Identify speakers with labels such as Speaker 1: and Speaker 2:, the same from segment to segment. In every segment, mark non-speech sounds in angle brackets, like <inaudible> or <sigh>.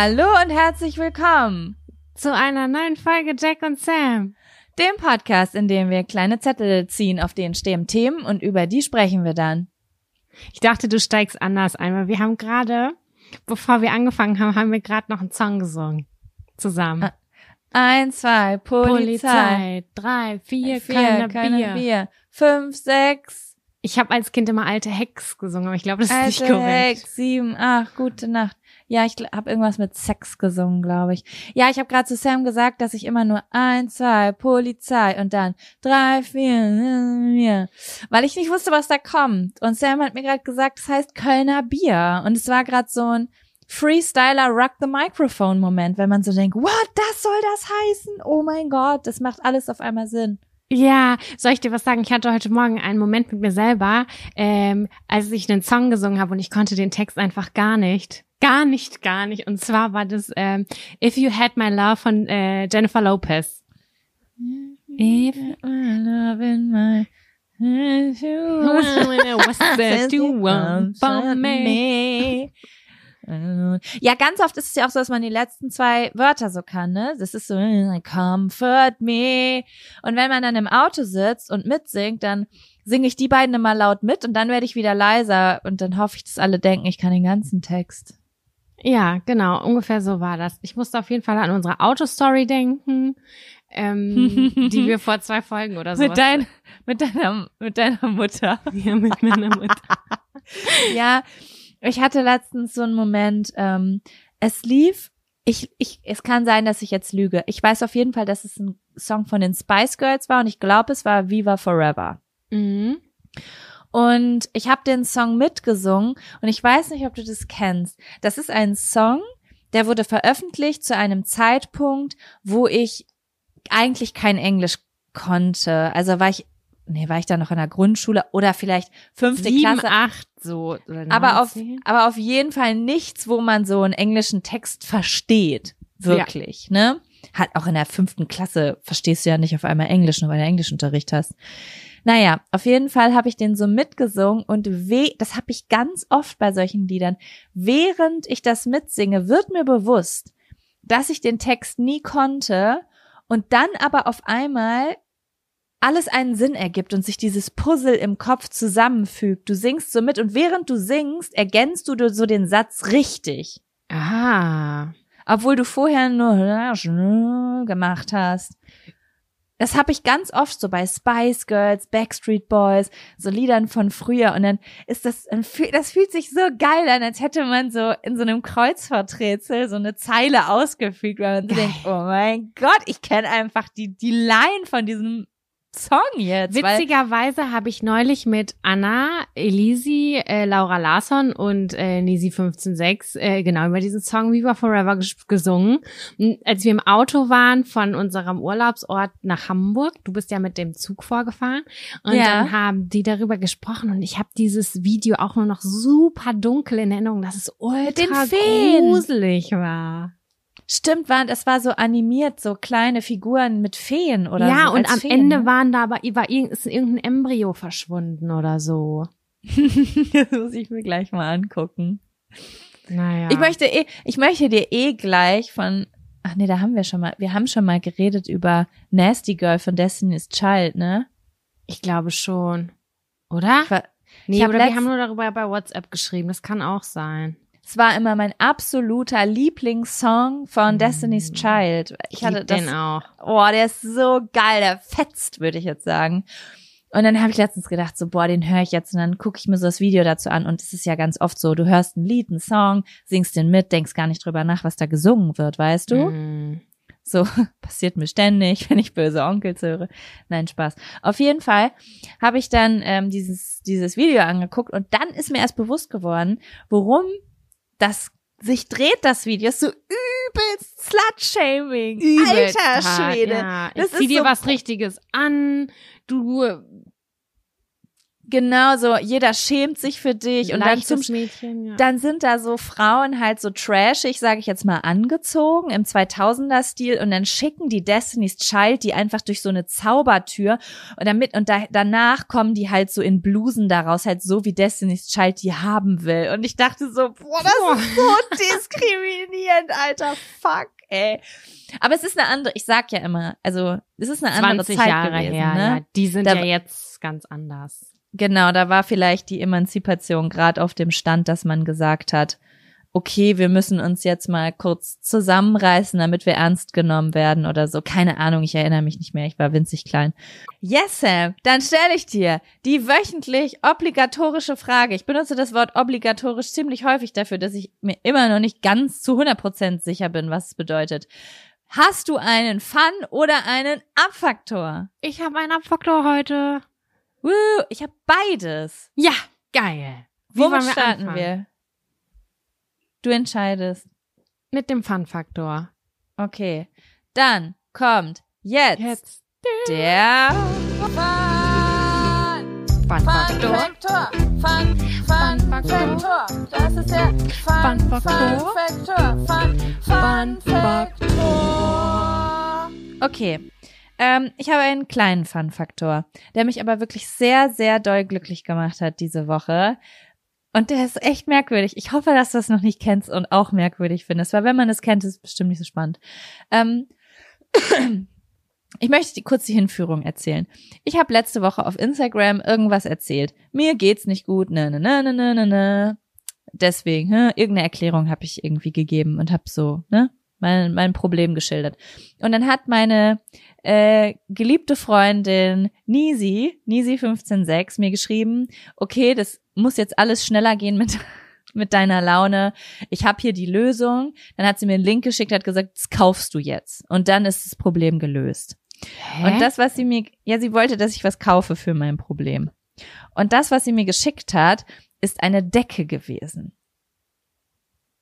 Speaker 1: Hallo und herzlich willkommen
Speaker 2: zu einer neuen Folge Jack und Sam.
Speaker 1: Dem Podcast, in dem wir kleine Zettel ziehen, auf denen stehen Themen und über die sprechen wir dann.
Speaker 2: Ich dachte, du steigst anders ein, weil wir haben gerade, bevor wir angefangen haben, haben wir gerade noch einen Song gesungen. Zusammen.
Speaker 1: Ah, Eins, zwei, Polizei.
Speaker 2: Polizei. Drei, vier,
Speaker 1: Vier,
Speaker 2: keine,
Speaker 1: keine
Speaker 2: Bier.
Speaker 1: Bier. Fünf, sechs,
Speaker 2: Ich habe als Kind immer alte Hex gesungen, aber ich glaube, das ist nicht
Speaker 1: alte
Speaker 2: korrekt.
Speaker 1: sechs, sieben, acht, gute Nacht. Ja, ich habe irgendwas mit Sex gesungen, glaube ich. Ja, ich habe gerade zu Sam gesagt, dass ich immer nur eins, zwei, Polizei und dann drei, vier, vier, weil ich nicht wusste, was da kommt. Und Sam hat mir gerade gesagt, es heißt Kölner Bier. Und es war gerade so ein Freestyler Rock the Microphone Moment, wenn man so denkt, what, das soll das heißen? Oh mein Gott, das macht alles auf einmal Sinn.
Speaker 2: Ja, soll ich dir was sagen? Ich hatte heute Morgen einen Moment mit mir selber, ähm, als ich einen Song gesungen habe und ich konnte den Text einfach gar nicht. Gar nicht, gar nicht. Und zwar war das ähm, If You Had My Love von äh, Jennifer Lopez. If
Speaker 1: love in my
Speaker 2: What's <laughs> that you want from me?
Speaker 1: Ja, ganz oft ist es ja auch so, dass man die letzten zwei Wörter so kann, ne? Das ist so, äh, comfort me. Und wenn man dann im Auto sitzt und mitsingt, dann singe ich die beiden immer laut mit und dann werde ich wieder leiser und dann hoffe ich, dass alle denken, ich kann den ganzen Text.
Speaker 2: Ja, genau, ungefähr so war das. Ich musste auf jeden Fall an unsere Autostory denken, ähm, die wir vor zwei Folgen oder <laughs> so
Speaker 1: Mit, dein, <laughs> mit, deiner, mit deiner Mutter.
Speaker 2: ja, mit meiner Mutter. <laughs>
Speaker 1: Ja, ich hatte letztens so einen Moment, ähm, es lief, ich, ich, es kann sein, dass ich jetzt lüge. Ich weiß auf jeden Fall, dass es ein Song von den Spice Girls war und ich glaube, es war Viva Forever.
Speaker 2: Mhm.
Speaker 1: Und ich habe den Song mitgesungen und ich weiß nicht, ob du das kennst. Das ist ein Song, der wurde veröffentlicht zu einem Zeitpunkt, wo ich eigentlich kein Englisch konnte. Also war ich, nee, war ich da noch in der Grundschule oder vielleicht fünfte
Speaker 2: Sieben,
Speaker 1: Klasse.
Speaker 2: acht, so.
Speaker 1: Aber auf,
Speaker 2: 19.
Speaker 1: aber auf jeden Fall nichts, wo man so einen englischen Text versteht. Wirklich, ne? Hat auch in der fünften Klasse verstehst du ja nicht auf einmal Englisch, nur weil du Englischunterricht hast. Naja, auf jeden Fall habe ich den so mitgesungen und weh, das habe ich ganz oft bei solchen Liedern. Während ich das mitsinge, wird mir bewusst, dass ich den Text nie konnte und dann aber auf einmal alles einen Sinn ergibt und sich dieses Puzzle im Kopf zusammenfügt. Du singst so mit und während du singst, ergänzt du so den Satz richtig.
Speaker 2: Ah.
Speaker 1: Obwohl du vorher nur <laughs> gemacht hast. Das habe ich ganz oft so bei Spice Girls, Backstreet Boys, so Liedern von früher. Und dann ist das, das fühlt sich so geil an, als hätte man so in so einem Kreuzworträtsel so eine Zeile ausgefügt, weil man so denkt, oh mein Gott, ich kenne einfach die, die Line von diesem Song jetzt.
Speaker 2: Witzigerweise habe ich neulich mit Anna, Elisi, äh, Laura Larsson und äh, Nisi 156 äh, genau über diesen Song Viva Forever ges gesungen. Und als wir im Auto waren von unserem Urlaubsort nach Hamburg, du bist ja mit dem Zug vorgefahren, und
Speaker 1: Ja.
Speaker 2: dann haben die darüber gesprochen und ich habe dieses Video auch nur noch super dunkel in Erinnerung, dass es ultra gruselig war.
Speaker 1: Stimmt, war, das war so animiert, so kleine Figuren mit Feen oder
Speaker 2: ja,
Speaker 1: so.
Speaker 2: und
Speaker 1: als
Speaker 2: am
Speaker 1: Feen,
Speaker 2: Ende
Speaker 1: ne?
Speaker 2: waren da aber war irgend, ist irgendein Embryo verschwunden oder so. <laughs>
Speaker 1: das muss ich mir gleich mal angucken.
Speaker 2: Naja.
Speaker 1: Ich möchte eh, ich möchte dir eh gleich von, ach nee, da haben wir schon mal, wir haben schon mal geredet über Nasty Girl von Destiny's Child, ne?
Speaker 2: Ich glaube schon. Oder?
Speaker 1: Ich war,
Speaker 2: nee,
Speaker 1: ich
Speaker 2: oder wir haben nur darüber bei WhatsApp geschrieben. Das kann auch sein.
Speaker 1: Es war immer mein absoluter Lieblingssong von
Speaker 2: Mm.
Speaker 1: Destiny's Child. Ich hatte das,
Speaker 2: den auch.
Speaker 1: oh, der ist so geil, der fetzt, würde ich jetzt sagen. Und dann habe ich letztens gedacht, so, boah, den höre ich jetzt und dann gucke ich mir so das Video dazu an und es ist ja ganz oft so, du hörst ein Lied, einen Song, singst den mit, denkst gar nicht drüber nach, was da gesungen wird, weißt du?
Speaker 2: Mm.
Speaker 1: So <laughs> passiert mir ständig, wenn ich böse Onkels höre. Nein, Spaß. Auf jeden Fall habe ich dann ähm, dieses, dieses Video angeguckt und dann ist mir erst bewusst geworden, worum das sich dreht, das Video. Ist so übelst Slut-Shaming.
Speaker 2: Übelst
Speaker 1: Alter Schwede.
Speaker 2: Ja.
Speaker 1: Das
Speaker 2: Ich zieh
Speaker 1: ist
Speaker 2: dir
Speaker 1: so
Speaker 2: was Richtiges an. Du
Speaker 1: Genau so, jeder schämt sich für dich und dann zum
Speaker 2: Mädchen, ja.
Speaker 1: dann sind da so Frauen halt so trashig, sage ich jetzt mal, angezogen im 2000er Stil und dann schicken die Destiny's Child die einfach durch so eine Zaubertür und damit und da, danach kommen die halt so in Blusen daraus halt so wie Destiny's Child die haben will und ich dachte so, boah, das ist so <laughs> diskriminierend, alter Fuck, ey. Aber es ist eine andere, ich sag ja immer, also es ist eine andere
Speaker 2: 20
Speaker 1: Zeit
Speaker 2: Jahre
Speaker 1: gewesen,
Speaker 2: her,
Speaker 1: ne?
Speaker 2: ja. Die sind
Speaker 1: Da-
Speaker 2: ja jetzt ganz anders.
Speaker 1: Genau, da war vielleicht die Emanzipation gerade auf dem Stand, dass man gesagt hat, okay, wir müssen uns jetzt mal kurz zusammenreißen, damit wir ernst genommen werden oder so. Keine Ahnung, ich erinnere mich nicht mehr, ich war winzig klein. Yes, Sam, dann stelle ich dir die wöchentlich obligatorische Frage. Ich benutze das Wort obligatorisch ziemlich häufig dafür, dass ich mir immer noch nicht ganz zu 100% sicher bin, was es bedeutet. Hast du einen Fun oder einen Abfaktor?
Speaker 2: Ich habe einen Abfaktor heute.
Speaker 1: Woo, ich habe beides.
Speaker 2: Ja, geil. Wie
Speaker 1: Womit
Speaker 2: wollen wir
Speaker 1: starten
Speaker 2: anfangen?
Speaker 1: wir? Du entscheidest.
Speaker 2: Mit dem Fun-Faktor.
Speaker 1: Okay. Dann kommt jetzt,
Speaker 2: Jetzt
Speaker 1: der
Speaker 2: Fun-Faktor.
Speaker 3: Faktor. Fun, Fun, Faktor. Das ist der Fun,
Speaker 2: Fun Faktor.
Speaker 3: Fun Faktor. Fun, Fun
Speaker 2: Fun
Speaker 3: Faktor.
Speaker 1: Okay. Ähm, ich habe einen kleinen Fun-Faktor, der mich aber wirklich sehr, sehr doll glücklich gemacht hat diese Woche. Und der ist echt merkwürdig. Ich hoffe, dass du das noch nicht kennst und auch merkwürdig findest, weil wenn man es kennt, ist es bestimmt nicht so spannend. Ähm, <clears throat> ich möchte dir kurz die Hinführung erzählen. Ich habe letzte Woche auf Instagram irgendwas erzählt. Mir geht's nicht gut, ne, ne, ne, ne, ne, ne, ne. Deswegen, hm, irgendeine Erklärung habe ich irgendwie gegeben und habe so, ne, mein, mein Problem geschildert. Und dann hat meine äh, geliebte Freundin Nisi, Nisi156, mir geschrieben, okay, das muss jetzt alles schneller gehen mit, <laughs> mit deiner Laune. Ich habe hier die Lösung. Dann hat sie mir einen Link geschickt, hat gesagt, das kaufst du jetzt. Und dann ist das Problem gelöst. Und das, was sie mir, ja, sie wollte, dass ich was kaufe für mein Problem. Und das, was sie mir geschickt hat, ist eine Decke gewesen.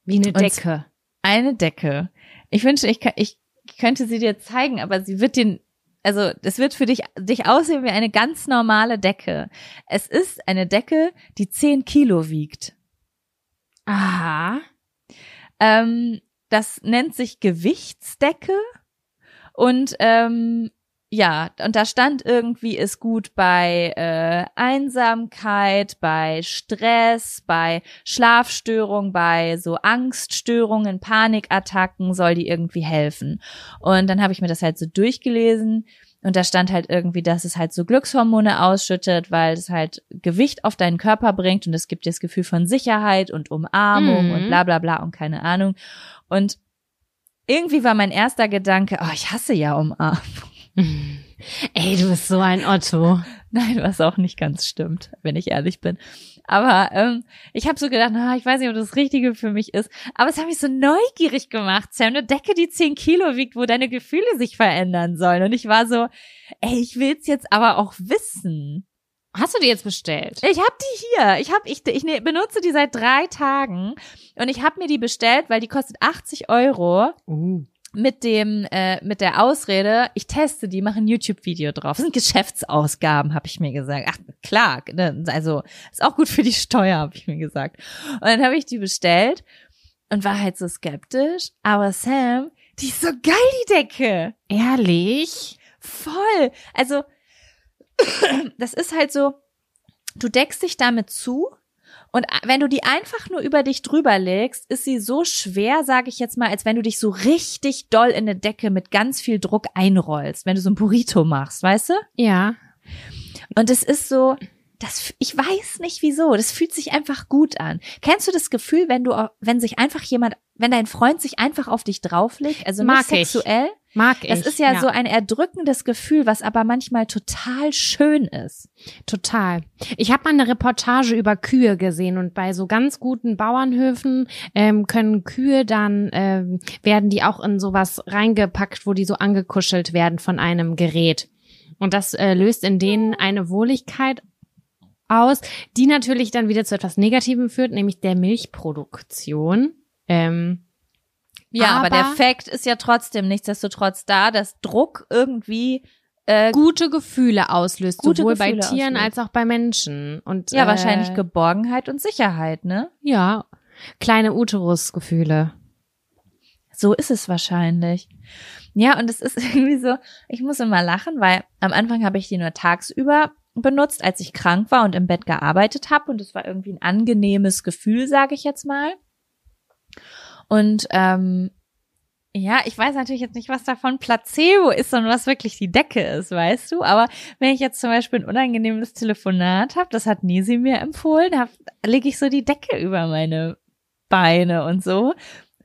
Speaker 2: Wie eine
Speaker 1: Und-
Speaker 2: Decke.
Speaker 1: Eine Decke. Ich wünsche, ich, kann- ich könnte sie dir zeigen, aber sie wird den, also es wird für dich, dich aussehen wie eine ganz normale Decke. Es ist eine Decke, die 10 Kilo wiegt.
Speaker 2: Aha.
Speaker 1: Ähm, das nennt sich Gewichtsdecke und ähm, ja, und da stand irgendwie ist gut bei äh, Einsamkeit, bei Stress, bei Schlafstörung, bei so Angststörungen, Panikattacken soll die irgendwie helfen. Und dann habe ich mir das halt so durchgelesen und da stand halt irgendwie, dass es halt so Glückshormone ausschüttet, weil es halt Gewicht auf deinen Körper bringt und es gibt dir das Gefühl von Sicherheit und Umarmung
Speaker 2: Mhm.
Speaker 1: und bla bla bla und keine Ahnung. Und irgendwie war mein erster Gedanke, oh, ich hasse ja Umarmung.
Speaker 2: Ey, du bist so ein Otto.
Speaker 1: Nein, was auch nicht ganz stimmt, wenn ich ehrlich bin. Aber ähm, ich habe so gedacht, na, ich weiß nicht, ob das Richtige für mich ist. Aber es hat mich so neugierig gemacht, Sam. Eine Decke, die 10 Kilo wiegt, wo deine Gefühle sich verändern sollen. Und ich war so, ey, ich will's jetzt aber auch wissen.
Speaker 2: Hast du die jetzt bestellt?
Speaker 1: Ich hab die hier. Ich hab, ich, ich ne, benutze die seit drei Tagen und ich hab mir die bestellt, weil die kostet 80 Euro
Speaker 2: Uh.
Speaker 1: Mit dem äh, mit der Ausrede, ich teste die, mache ein YouTube-Video drauf. Das sind Geschäftsausgaben, habe ich mir gesagt. Ach klar, ne, also ist auch gut für die Steuer, habe ich mir gesagt. Und dann habe ich die bestellt und war halt so skeptisch. Aber Sam, die ist so geil, die Decke.
Speaker 2: Ehrlich?
Speaker 1: Voll. Also <clears throat> das ist halt so, du deckst dich damit zu und wenn du die einfach nur über dich drüber legst, ist sie so schwer, sage ich jetzt mal, als wenn du dich so richtig doll in eine Decke mit ganz viel Druck einrollst, wenn du so ein Burrito machst, weißt du?
Speaker 2: Ja.
Speaker 1: Und es ist so, das, ich weiß nicht wieso, das fühlt sich einfach gut an. Kennst du das Gefühl, wenn du, wenn sich einfach jemand, wenn dein Freund sich einfach auf dich drauflegt, also
Speaker 2: Mag
Speaker 1: nicht
Speaker 2: ich.
Speaker 1: sexuell?
Speaker 2: Mag ich.
Speaker 1: Das ist ja, so ein erdrückendes Gefühl, was aber manchmal total schön ist.
Speaker 2: Total. Ich habe mal eine Reportage über Kühe gesehen und bei so ganz guten Bauernhöfen ähm, können Kühe dann, ähm, werden die auch in sowas reingepackt, wo die so angekuschelt werden von einem Gerät. Und das äh, löst in denen eine Wohligkeit aus, die natürlich dann wieder zu etwas Negativem führt, nämlich der Milchproduktion. Ähm,
Speaker 1: Ja, aber,
Speaker 2: Aber-
Speaker 1: der Fakt ist ja trotzdem nichtsdestotrotz da, dass Druck irgendwie äh,
Speaker 2: gute Gefühle auslöst,
Speaker 1: Gute
Speaker 2: sowohl bei
Speaker 1: Gefühle
Speaker 2: Tieren
Speaker 1: auslöst.
Speaker 2: als auch bei Menschen. Und
Speaker 1: ja
Speaker 2: äh,
Speaker 1: wahrscheinlich Geborgenheit und Sicherheit, ne?
Speaker 2: Ja, kleine Uterusgefühle.
Speaker 1: So ist es wahrscheinlich. Ja, und es ist <laughs> irgendwie so, ich muss immer lachen, weil am Anfang habe ich die nur tagsüber benutzt, als ich krank war und im Bett gearbeitet habe. Und es war irgendwie ein angenehmes Gefühl, sage ich jetzt mal. Und ähm, ja, ich weiß natürlich jetzt nicht, was davon Placebo ist und was wirklich die Decke ist, weißt du. Aber wenn ich jetzt zum Beispiel ein unangenehmes Telefonat habe, das hat Nisi mir empfohlen, lege ich so die Decke über meine Beine und so.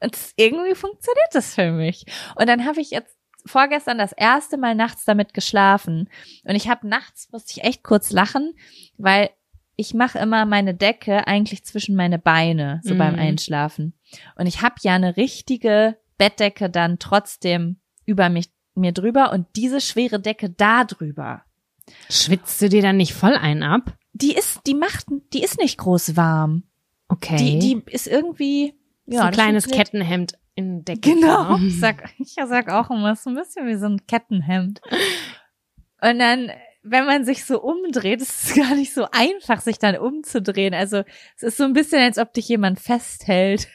Speaker 1: Und irgendwie funktioniert das für mich. Und dann habe ich jetzt vorgestern das erste Mal nachts damit geschlafen. Und ich habe nachts, musste ich echt kurz lachen, weil ich mache immer meine Decke eigentlich zwischen meine Beine, so
Speaker 2: Mhm.
Speaker 1: beim Einschlafen. Und ich habe ja eine richtige Bettdecke dann trotzdem über mich mir drüber und diese schwere Decke da drüber.
Speaker 2: Schwitzt du dir dann nicht voll ein ab?
Speaker 1: Die ist, die macht, die ist nicht groß warm.
Speaker 2: Okay.
Speaker 1: Die, die ist irgendwie,
Speaker 2: so
Speaker 1: ja,
Speaker 2: ein kleines Kettenhemd in.
Speaker 1: Genau. Ich sag, ich sag auch immer, es ist ein bisschen wie so ein Kettenhemd. Und dann, wenn man sich so umdreht, ist es <laughs> gar nicht so einfach, sich dann umzudrehen. Also es ist so ein bisschen, als ob dich jemand festhält.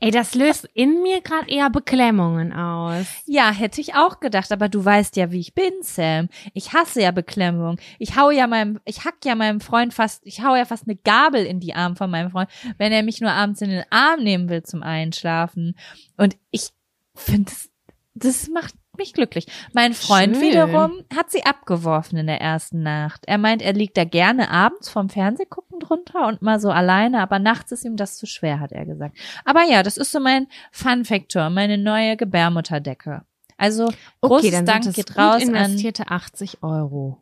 Speaker 2: Ey, das löst in mir gerade eher Beklemmungen aus.
Speaker 1: Ja, hätte ich auch gedacht, aber du weißt ja, wie ich bin, Sam. Ich hasse ja Beklemmung. Ich hau ja meinem, ich hack ja meinem Freund fast, ich hau ja fast eine Gabel in die Arme von meinem Freund, wenn er mich nur abends in den Arm nehmen will zum Einschlafen. Und ich finde, das, das macht mich glücklich. Mein Freund
Speaker 2: Schön.
Speaker 1: wiederum hat sie abgeworfen in der ersten Nacht. Er meint, er liegt da gerne abends vom Fernsehgucken drunter und mal so alleine, aber nachts ist ihm das zu schwer, hat er gesagt. Aber ja, das ist so mein Fun-Factor, meine neue Gebärmutterdecke. Also großes
Speaker 2: dann
Speaker 1: Dank
Speaker 2: sind
Speaker 1: geht raus
Speaker 2: gut
Speaker 1: an
Speaker 2: investierte 80 Euro.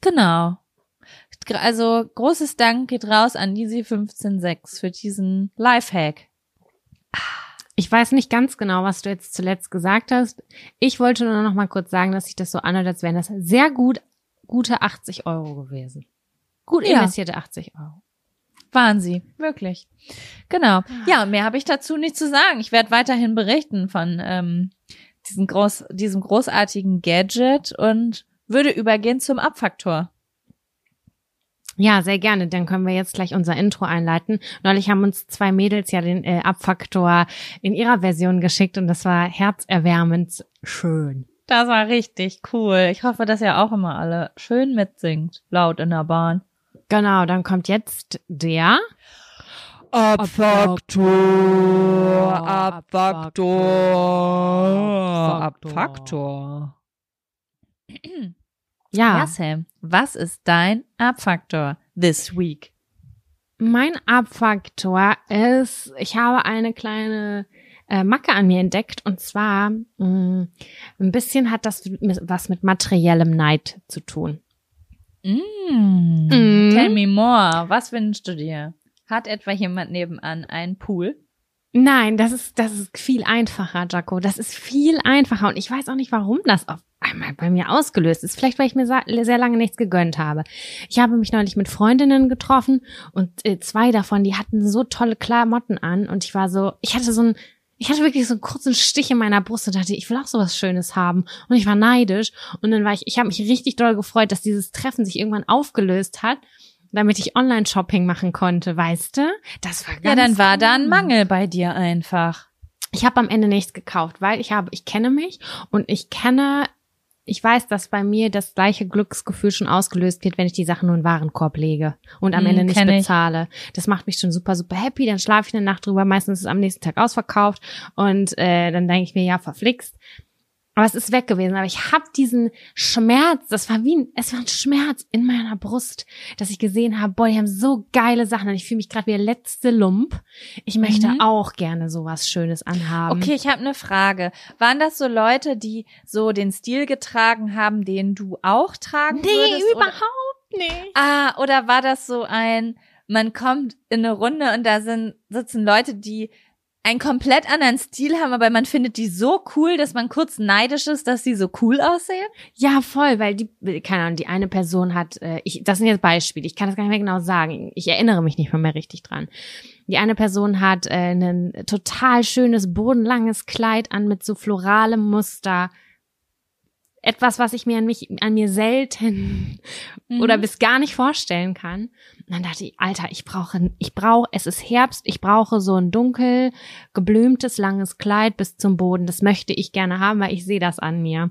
Speaker 1: genau. Also großes Dank geht raus an Easy 156 für diesen Lifehack.
Speaker 2: Ich weiß nicht ganz genau, was du jetzt zuletzt gesagt hast. Ich wollte nur noch mal kurz sagen, dass sich das so anhört, als wären das sehr gut, gute 80 Euro gewesen. Gut
Speaker 1: Ja.
Speaker 2: investierte 80 Euro.
Speaker 1: Waren sie, wirklich. Genau. Ja, und mehr habe ich dazu nicht zu sagen. Ich werde weiterhin berichten von ähm, diesem, groß, diesem großartigen Gadget und würde übergehen zum Abfaktor.
Speaker 2: Ja, sehr gerne. Dann können wir jetzt gleich unser Intro einleiten. Neulich haben uns zwei Mädels ja den äh, Abfaktor in ihrer Version geschickt und das war herzerwärmend schön.
Speaker 1: Das war richtig cool. Ich hoffe, dass ihr auch immer alle schön mitsingt, laut in der Bahn.
Speaker 2: Genau, dann kommt jetzt der
Speaker 1: Abfaktor,
Speaker 2: Abfaktor,
Speaker 1: Abfaktor.
Speaker 2: Ja,
Speaker 1: Ja, Sam, was ist dein Abfaktor this week?
Speaker 2: Mein Abfaktor ist, ich habe eine kleine äh, Macke an mir entdeckt und zwar mh, ein bisschen hat das mit- was mit materiellem Neid zu tun.
Speaker 1: Mm.
Speaker 2: Mm.
Speaker 1: Tell me more. Was wünschst du dir? Hat etwa jemand nebenan einen Pool?
Speaker 2: Nein, das ist das ist viel einfacher, Jaco. Das ist viel einfacher und ich weiß auch nicht, warum das auf einmal bei mir ausgelöst ist. Vielleicht, weil ich mir sehr lange nichts gegönnt habe. Ich habe mich neulich mit Freundinnen getroffen und äh, zwei davon, die hatten so tolle Klamotten an und ich war so, ich hatte so ein ich hatte wirklich so einen kurzen Stich in meiner Brust und dachte, ich will auch sowas Schönes haben. Und ich war neidisch. Und dann war ich, ich habe mich richtig doll gefreut, dass dieses Treffen sich irgendwann aufgelöst hat, damit ich Online-Shopping machen konnte, weißt du? Das war ganz
Speaker 1: Ja, dann war da ein. Mangel bei dir einfach.
Speaker 2: Ich habe am Ende nichts gekauft, weil ich habe, ich kenne mich und ich kenne, ich weiß, dass bei mir das gleiche Glücksgefühl schon ausgelöst wird, wenn ich die Sachen nur in den Warenkorb lege und am
Speaker 1: Hm,
Speaker 2: Ende nicht
Speaker 1: kenn ich.
Speaker 2: bezahle. Das macht mich schon super, super happy. Dann schlafe ich eine Nacht drüber. Meistens ist es am nächsten Tag ausverkauft und äh, dann denke ich mir, ja, verflixt. Aber es ist weg gewesen. Aber ich habe diesen Schmerz, das war wie ein, es war ein Schmerz in meiner Brust, dass ich gesehen habe, boah, die haben so geile Sachen und ich fühle mich gerade wie der letzte Lump. Ich möchte
Speaker 1: Mhm.
Speaker 2: auch gerne sowas Schönes anhaben.
Speaker 1: Okay, ich habe eine Frage. Waren das so Leute, die so den Stil getragen haben, den du auch tragen
Speaker 2: Nee,
Speaker 1: würdest? oder-
Speaker 2: überhaupt nicht.
Speaker 1: Ah, oder war das so ein, man kommt in eine Runde und da sind, sitzen Leute, die einen komplett anderen Stil haben, aber man findet die so cool, dass man kurz neidisch ist, dass sie so cool aussehen?
Speaker 2: Ja, voll, weil die, keine Ahnung, die eine Person hat, äh, ich, das sind jetzt Beispiele, ich kann das gar nicht mehr genau sagen, ich erinnere mich nicht mehr, mehr richtig dran. Die eine Person hat äh, ein total schönes, bodenlanges Kleid an mit so floralem Muster. Etwas, was ich mir an mich, an mir selten
Speaker 1: Mhm.
Speaker 2: oder bis gar nicht vorstellen kann. Und dann dachte ich, Alter, ich brauche, ich brauche, es ist Herbst, ich brauche so ein dunkel geblümtes, langes Kleid bis zum Boden. Das möchte ich gerne haben, weil ich sehe das an mir.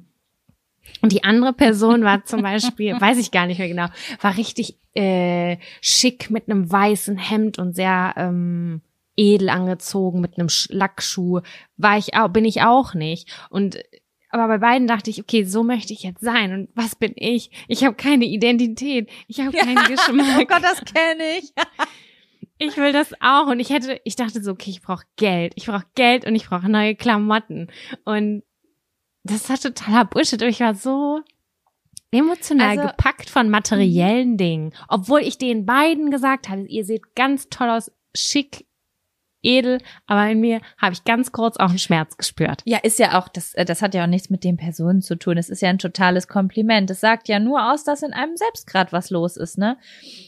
Speaker 2: Und die andere Person war zum <laughs> Beispiel, weiß ich gar nicht mehr genau, war richtig äh, schick mit einem weißen Hemd und sehr ähm, edel angezogen mit einem Sch- Lackschuh. War ich auch, bin ich auch nicht. Und aber bei beiden dachte ich, okay, so möchte ich jetzt sein. Und was bin ich? Ich habe keine Identität. Ich habe keinen <laughs>
Speaker 1: Oh
Speaker 2: Geschmack.
Speaker 1: Gott, das kenne ich.
Speaker 2: Ich will das auch. Und ich hätte, ich dachte so, okay, ich brauche Geld. Ich brauche Geld und ich brauche neue Klamotten. Und das war totaler Bullshit. Und ich war so emotional
Speaker 1: Also-
Speaker 2: gepackt von materiellen Dingen. Obwohl ich den beiden gesagt hatte, ihr seht ganz toll aus, schick, edel, aber in mir habe ich ganz kurz auch einen Schmerz gespürt.
Speaker 1: Ja, ist ja auch, das, äh, das hat ja auch nichts mit den Personen zu tun. Es ist ja ein totales Kompliment. Es sagt ja nur aus, dass in einem selbst gerade was los ist, ne?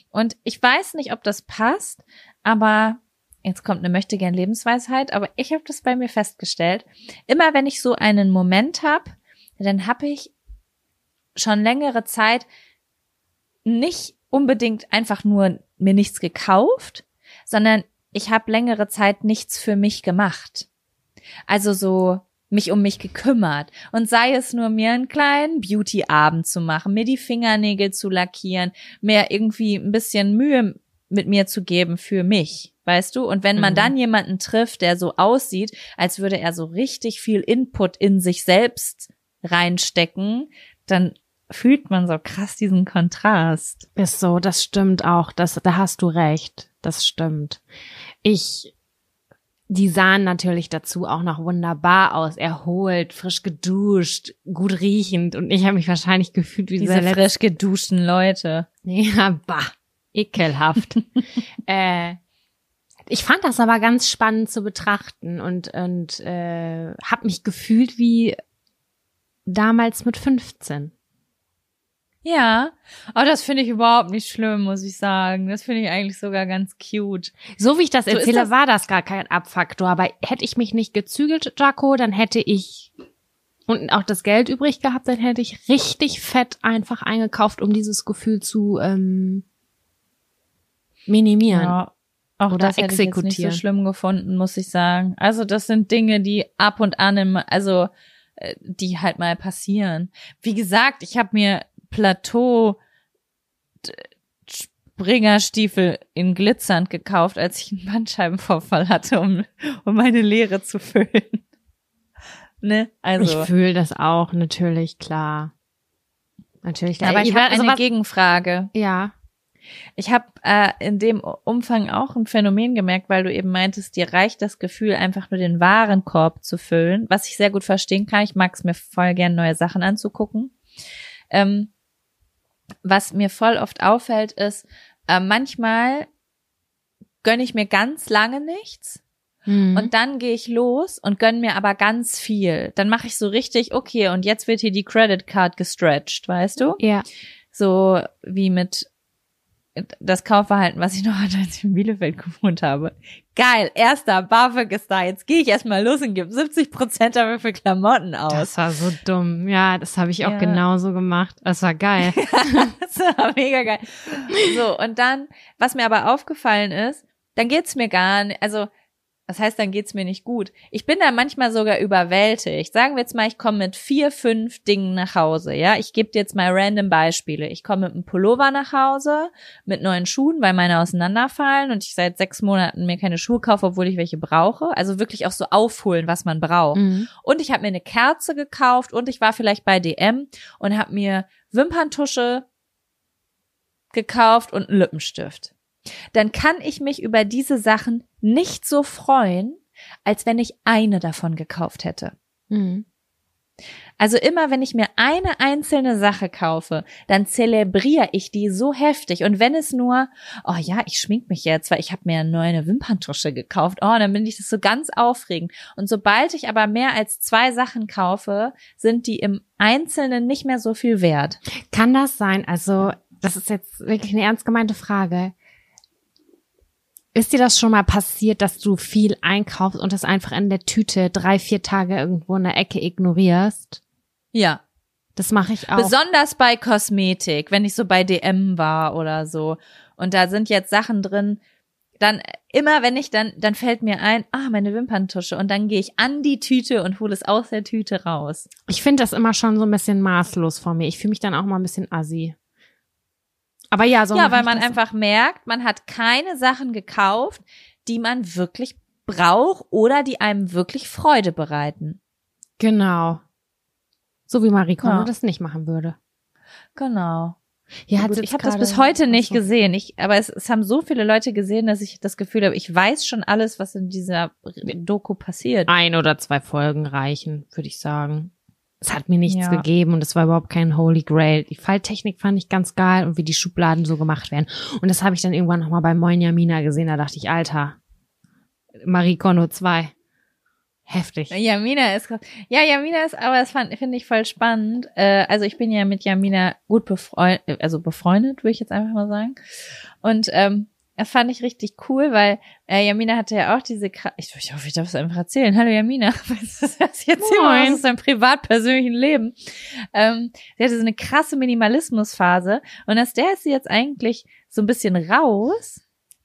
Speaker 1: Und ich weiß nicht, ob das passt, aber jetzt kommt eine möchte gern Lebensweisheit, aber ich habe das bei mir festgestellt. Immer wenn ich so einen Moment habe, dann habe ich schon längere Zeit nicht unbedingt einfach nur mir nichts gekauft, sondern ich habe längere Zeit nichts für mich gemacht. Also so mich um mich gekümmert und sei es nur mir einen kleinen Beauty-Abend zu machen, mir die Fingernägel zu lackieren, mir irgendwie ein bisschen Mühe mit mir zu geben für mich, weißt du? Und wenn man
Speaker 2: Mhm.
Speaker 1: dann jemanden trifft, der so aussieht, als würde er so richtig viel Input in sich selbst reinstecken, dann fühlt man so krass diesen Kontrast.
Speaker 2: Ist so, das stimmt auch. Das, da hast du recht. Das stimmt. Ich, die sahen natürlich dazu auch noch wunderbar aus, erholt, frisch geduscht, gut riechend und ich habe mich wahrscheinlich gefühlt wie
Speaker 1: Diese frisch geduschten Leute.
Speaker 2: Ja, bah, ekelhaft. <laughs> äh, ich fand das aber ganz spannend zu betrachten und und äh, habe mich gefühlt wie damals mit 15.
Speaker 1: Ja, aber das finde ich überhaupt nicht schlimm, muss ich sagen. Das finde ich eigentlich sogar ganz cute.
Speaker 2: So wie ich das
Speaker 1: So
Speaker 2: erzähle,
Speaker 1: das-
Speaker 2: war das gar kein Abfaktor. Aber hätte ich mich nicht gezügelt, Jaco, dann hätte ich und auch das Geld übrig gehabt, dann hätte ich richtig fett einfach eingekauft, um dieses Gefühl zu ähm, minimieren.
Speaker 1: Ja, auch
Speaker 2: Oder
Speaker 1: das hätte ich jetzt nicht so
Speaker 2: exekutieren.
Speaker 1: schlimm gefunden, muss ich sagen. Also das sind Dinge, die ab und an im, also äh, die halt mal passieren. Wie gesagt, ich habe mir Plateau Springerstiefel in glitzernd gekauft, als ich einen Bandscheibenvorfall hatte, um, um meine Leere zu füllen. <laughs> ne? Also.
Speaker 2: Ich fühle das auch, natürlich, klar. Natürlich, klar.
Speaker 1: aber ich
Speaker 2: werd-
Speaker 1: habe eine Gegenfrage.
Speaker 2: Ja.
Speaker 1: Ich habe äh, in dem Umfang auch ein Phänomen gemerkt, weil du eben meintest, dir reicht das Gefühl, einfach nur den Warenkorb zu füllen, was ich sehr gut verstehen kann. Ich mag es mir voll gern, neue Sachen anzugucken. Ähm, was mir voll oft auffällt, ist, äh, manchmal gönne ich mir ganz lange nichts
Speaker 2: Mhm.
Speaker 1: und dann gehe ich los und gönn mir aber ganz viel. Dann mache ich so richtig, okay, und jetzt wird hier die Credit Card gestretched, weißt du?
Speaker 2: ja.
Speaker 1: so wie mit das Kaufverhalten, was ich noch hatte, als ich in Bielefeld gewohnt habe. Geil, erster BAföG ist da. Jetzt gehe ich erstmal los und gebe 70 Prozent dafür für Klamotten aus.
Speaker 2: Das war so dumm. Ja, das habe ich auch
Speaker 1: Ja.
Speaker 2: genauso gemacht. Das war geil. <laughs>
Speaker 1: Das war mega geil. So, und dann, was mir aber aufgefallen ist, dann geht's mir gar nicht, also, das heißt, dann geht's mir nicht gut. Ich bin da manchmal sogar überwältigt. Sagen wir jetzt mal, ich komme mit vier, fünf Dingen nach Hause, ja? Ich gebe dir jetzt mal random Beispiele. Ich komme mit einem Pullover nach Hause, mit neuen Schuhen, weil meine auseinanderfallen und ich seit sechs Monaten mir keine Schuhe kaufe, obwohl ich welche brauche. Also wirklich auch so aufholen, was man braucht.
Speaker 2: Mhm.
Speaker 1: Und ich habe mir eine Kerze gekauft und ich war vielleicht bei DM und habe mir Wimperntusche gekauft und einen Lippenstift. Dann kann ich mich über diese Sachen nicht so freuen, als wenn ich eine davon gekauft hätte.
Speaker 2: Mhm.
Speaker 1: Also immer, wenn ich mir eine einzelne Sache kaufe, dann zelebriere ich die so heftig. Und wenn es nur, oh ja, ich schmink mich jetzt, weil ich habe mir eine neue Wimperntusche gekauft, oh, dann bin ich das so ganz aufregend. Und sobald ich aber mehr als zwei Sachen kaufe, sind die im Einzelnen nicht mehr so viel wert.
Speaker 2: Kann das sein? Also, das ist jetzt wirklich eine ernst gemeinte Frage. Ist dir das schon mal passiert, dass du viel einkaufst und das einfach in der Tüte drei, vier Tage irgendwo in der Ecke ignorierst?
Speaker 1: Ja.
Speaker 2: Das mache ich auch.
Speaker 1: Besonders bei Kosmetik, wenn ich so bei DM war oder so. Und da sind jetzt Sachen drin, dann immer, wenn ich dann, dann fällt mir ein, ah, meine Wimperntusche. Und dann gehe ich an die Tüte und hole es aus der Tüte raus.
Speaker 2: Ich finde das immer schon so ein bisschen maßlos vor mir. Ich fühle mich dann auch mal ein bisschen assi. Aber ja, so
Speaker 1: ja, weil man einfach merkt, man hat keine Sachen gekauft, die man wirklich braucht oder die einem wirklich Freude bereiten.
Speaker 2: Genau. So wie Marie Kondo
Speaker 1: Ja.
Speaker 2: das nicht machen würde.
Speaker 1: Genau.
Speaker 2: Ja,
Speaker 1: gut, ich habe das bis heute nicht
Speaker 2: so.
Speaker 1: gesehen. Ich, aber es, es haben so viele Leute gesehen, dass ich das Gefühl habe, ich weiß schon alles, was in dieser Doku passiert.
Speaker 2: Ein oder zwei Folgen reichen, würde ich sagen. Es hat mir nichts
Speaker 1: Ja.
Speaker 2: gegeben und es war überhaupt kein Holy Grail. Die Falltechnik fand ich ganz geil und wie die Schubladen so gemacht werden. Und das habe ich dann irgendwann nochmal bei Moin Jamina gesehen. Da dachte ich, Alter, Marie Kondo 2. Heftig.
Speaker 1: Jamina ist krass. Ja, Jamina ist, aber das fand- finde ich voll spannend. Äh, also ich bin ja mit Jamina gut befreundet, also befreundet, würde ich jetzt einfach mal sagen. Und ähm, das fand ich richtig cool, weil äh, Jamina hatte ja auch diese Kra ich, ich hoffe, ich darf es einfach erzählen. Hallo Jamina, <laughs> was ist das jetzt hier aus deinem privat-persönlichen Leben? Ähm, sie hatte so eine krasse Minimalismusphase und aus der ist sie jetzt eigentlich so ein bisschen raus,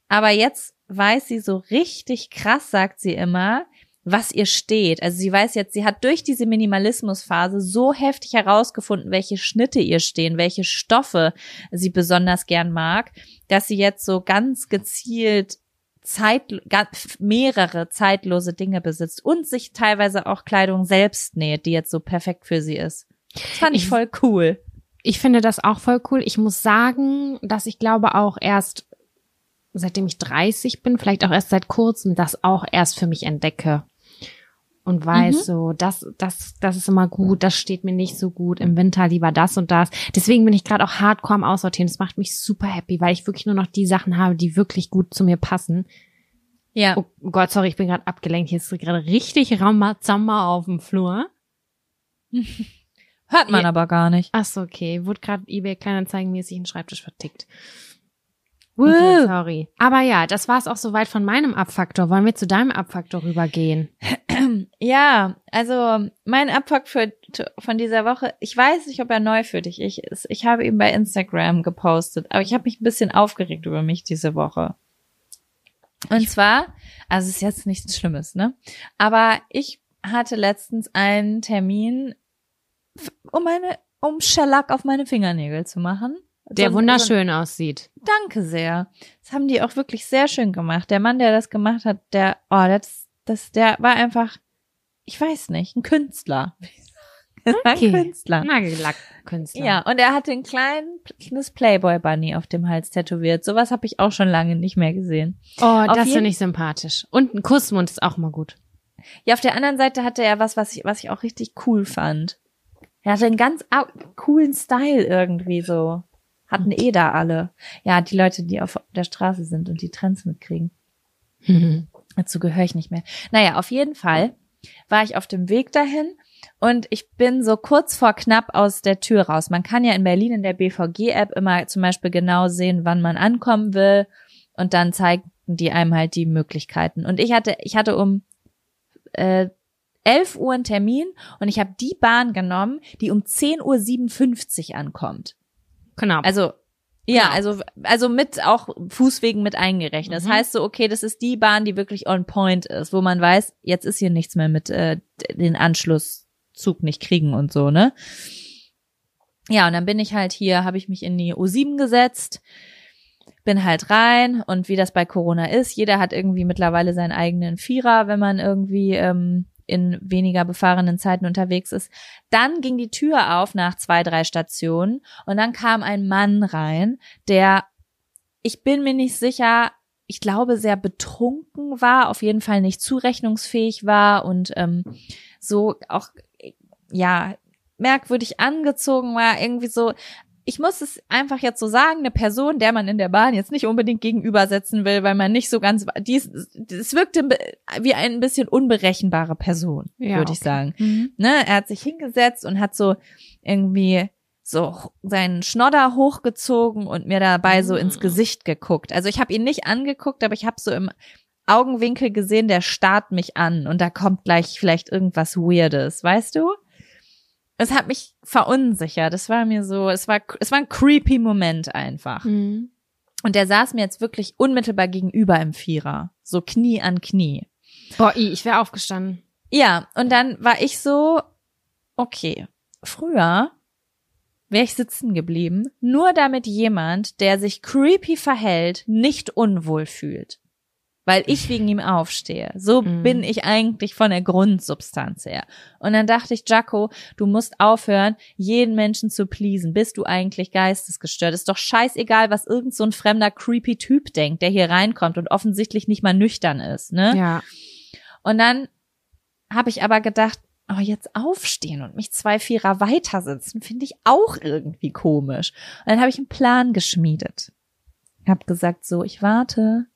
Speaker 1: aber jetzt weiß sie so richtig krass, sagt sie immer, was ihr steht. Also sie weiß jetzt, sie hat durch diese Minimalismusphase so heftig herausgefunden, welche Schnitte ihr stehen, welche Stoffe sie besonders gern mag, dass sie jetzt so ganz gezielt Zeit, mehrere zeitlose Dinge besitzt und sich teilweise auch Kleidung selbst näht, die jetzt so perfekt für sie ist. Das fand ich
Speaker 2: Ich-
Speaker 1: voll cool.
Speaker 2: Ich finde das auch voll cool. Ich muss sagen, dass ich glaube auch erst, seitdem ich 30 bin, vielleicht auch erst seit kurzem, das auch erst für mich entdecke. Und weiß
Speaker 1: Mhm.
Speaker 2: so, das, das, das ist immer gut, das steht mir nicht so gut, im Winter lieber das und das. Deswegen bin ich gerade auch hardcore am Aussortieren. Das macht mich super happy, weil ich wirklich nur noch die Sachen habe, die wirklich gut zu mir passen.
Speaker 1: Ja.
Speaker 2: Oh Gott, sorry, ich bin gerade abgelenkt. Hier ist gerade richtig Ramazamba auf dem Flur. <laughs>
Speaker 1: Hört man
Speaker 2: Ja.
Speaker 1: aber gar nicht.
Speaker 2: Ach so, okay. Wurde gerade eBay Kleinanzeigenmäßig ein Schreibtisch vertickt. Okay, sorry. Aber ja, das war's auch soweit von meinem Abfaktor. Wollen wir zu deinem Abfaktor rübergehen? <laughs>
Speaker 1: Ja, also mein Abfuck für, von dieser Woche, ich weiß nicht, ob er neu für dich ist. Ich habe ihn bei Instagram gepostet, aber ich habe mich ein bisschen aufgeregt über mich diese Woche. Und zwar, also es ist jetzt nichts Schlimmes, ne? Aber ich hatte letztens einen Termin, um meine, um Shellac auf meine Fingernägel zu machen.
Speaker 2: Der
Speaker 1: So-
Speaker 2: wunderschön aussieht.
Speaker 1: Danke sehr. Das haben die auch wirklich sehr schön gemacht. Der Mann, der das gemacht hat, der, oh, das, das, der war einfach, ich weiß nicht, ein Künstler. <laughs>
Speaker 2: Okay.
Speaker 1: Ein Künstler.
Speaker 2: Nagellackkünstler.
Speaker 1: Ja, und er hatte ein klein- kleines Playboy-Bunny auf dem Hals tätowiert. Sowas habe ich auch schon lange nicht mehr gesehen.
Speaker 2: Oh,
Speaker 1: Auf
Speaker 2: das finde ich sympathisch. Und ein Kussmund ist auch mal gut.
Speaker 1: Ja, auf der anderen Seite hatte er was, was ich, was ich auch richtig cool fand. Er hatte einen ganz coolen Style irgendwie so. Hatten eh da alle. Ja, die Leute, die auf der Straße sind und die Trends mitkriegen. <laughs> Dazu gehöre ich nicht mehr. Naja, auf jeden Fall war ich auf dem Weg dahin und ich bin so kurz vor knapp aus der Tür raus. Man kann ja in Berlin in der BVG-App immer zum Beispiel genau sehen, wann man ankommen will und dann zeigen die einem halt die Möglichkeiten. Und ich hatte, ich hatte um äh, 11 Uhr einen Termin und ich habe die Bahn genommen, die um 10.57 Uhr ankommt.
Speaker 2: Genau.
Speaker 1: Also ja,
Speaker 2: Genau.
Speaker 1: also also mit auch Fußwegen mit eingerechnet. Das
Speaker 2: Mhm.
Speaker 1: heißt so, okay, das ist die Bahn, die wirklich on point ist, wo man weiß, jetzt ist hier nichts mehr mit äh, den Anschlusszug nicht kriegen und so, ne? Ja, und dann bin ich halt hier, habe ich mich in die U7 gesetzt, bin halt rein und wie das bei Corona ist, jeder hat irgendwie mittlerweile seinen eigenen Vierer, wenn man irgendwie ähm, in weniger befahrenen Zeiten unterwegs ist. Dann ging die Tür auf nach zwei, drei Stationen und dann kam ein Mann rein, der, ich bin mir nicht sicher, ich glaube, sehr betrunken war, auf jeden Fall nicht zurechnungsfähig war und ähm, so auch, ja, merkwürdig angezogen war, irgendwie so, ich muss es einfach jetzt so sagen, eine Person, der man in der Bahn jetzt nicht unbedingt gegenübersetzen will, weil man nicht so ganz, die ist, es wirkte wie ein bisschen unberechenbare Person,
Speaker 2: Ja,
Speaker 1: würde ich
Speaker 2: okay.
Speaker 1: sagen
Speaker 2: Mhm.
Speaker 1: ne, er hat sich hingesetzt und hat so irgendwie so seinen Schnodder hochgezogen und mir dabei so ins
Speaker 2: Mm.
Speaker 1: Gesicht geguckt. Also ich habe ihn nicht angeguckt, aber ich habe so im Augenwinkel gesehen, der starrt mich an und da kommt gleich vielleicht irgendwas Weirdes, weißt du? Es hat mich verunsichert. Es war mir so, es war, es war ein creepy Moment einfach.
Speaker 2: Mhm.
Speaker 1: Und der saß mir jetzt wirklich unmittelbar gegenüber im Vierer. So Knie an Knie.
Speaker 2: Boah, ich wäre aufgestanden.
Speaker 1: Ja, und dann war ich so, okay, früher wäre ich sitzen geblieben, nur damit jemand, der sich creepy verhält, nicht unwohl fühlt. Weil ich wegen ihm aufstehe. So
Speaker 2: Mhm.
Speaker 1: bin ich eigentlich von der Grundsubstanz her. Und dann dachte ich, Jaco, du musst aufhören, jeden Menschen zu pleasen. Bist du eigentlich geistesgestört? Ist doch scheißegal, was irgend so ein fremder creepy Typ denkt, der hier reinkommt und offensichtlich nicht mal nüchtern ist, ne?
Speaker 2: Ja.
Speaker 1: Und dann habe ich aber gedacht, oh, jetzt aufstehen und mich zwei Vierer weiter sitzen, finde ich auch irgendwie komisch. Und dann habe ich einen Plan geschmiedet. Hab gesagt, so, ich warte,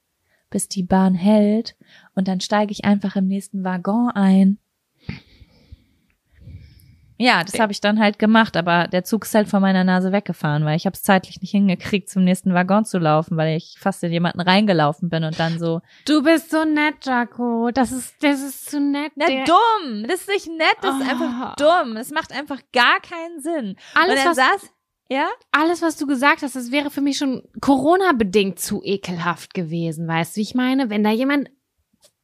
Speaker 1: bis die Bahn hält und dann steige ich einfach im nächsten Waggon ein. Ja, das habe ich dann halt gemacht, aber der Zug ist halt vor meiner Nase weggefahren, weil ich habe es zeitlich nicht hingekriegt, zum nächsten Waggon zu laufen, weil ich fast in jemanden reingelaufen bin und dann so,
Speaker 2: Du bist so nett, Jaco. Das ist, das ist zu nett.
Speaker 1: Na, dumm. Das ist nicht nett, das ist
Speaker 2: Oh.
Speaker 1: einfach dumm. Das macht einfach gar keinen Sinn.
Speaker 2: Alles,
Speaker 1: und
Speaker 2: was,
Speaker 1: saß, ja?
Speaker 2: alles, was du gesagt hast, das wäre für mich schon Corona-bedingt zu ekelhaft gewesen. Weißt du, wie ich meine? Wenn da jemand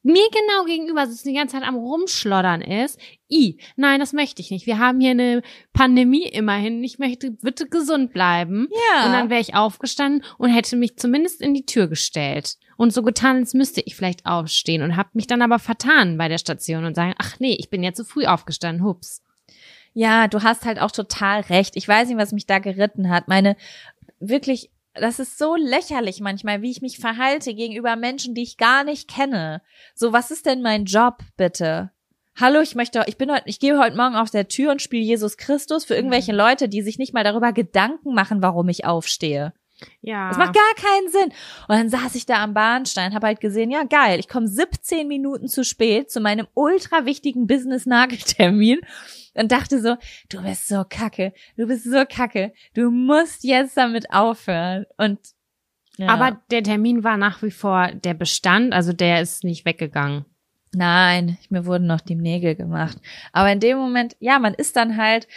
Speaker 2: mir genau gegenüber sitzt und die ganze Zeit am Rumschloddern ist, i, nein, das möchte ich nicht. Wir haben hier eine Pandemie immerhin. Ich möchte bitte gesund bleiben.
Speaker 1: Ja.
Speaker 2: Und dann wäre ich aufgestanden und hätte mich zumindest in die Tür gestellt und so getan, als müsste ich vielleicht aufstehen und habe mich dann aber vertan bei der Station und sagen, ach nee, ich bin ja zu früh aufgestanden, hups.
Speaker 1: Ja, du hast halt auch total recht. Ich weiß nicht, was mich da geritten hat. Meine, wirklich, das ist so lächerlich manchmal, wie ich mich verhalte gegenüber Menschen, die ich gar nicht kenne. So, was ist denn mein Job, bitte? Hallo, ich möchte, ich bin heute, ich gehe heute Morgen auf der Tür und spiele Jesus Christus für irgendwelche Leute, die sich nicht mal darüber Gedanken machen, warum ich aufstehe.
Speaker 2: Ja.
Speaker 1: Das macht gar keinen Sinn. Und dann saß ich da am Bahnstein, habe halt gesehen, ja geil, ich komme 17 Minuten zu spät zu meinem ultra wichtigen Business-Nageltermin und dachte so, du bist so kacke, du bist so kacke, du musst jetzt damit aufhören. Und ja.
Speaker 2: Aber der Termin war nach wie vor der Bestand, also der ist nicht weggegangen.
Speaker 1: Nein, mir wurden noch die Nägel gemacht. Aber in dem Moment, ja, man ist dann halt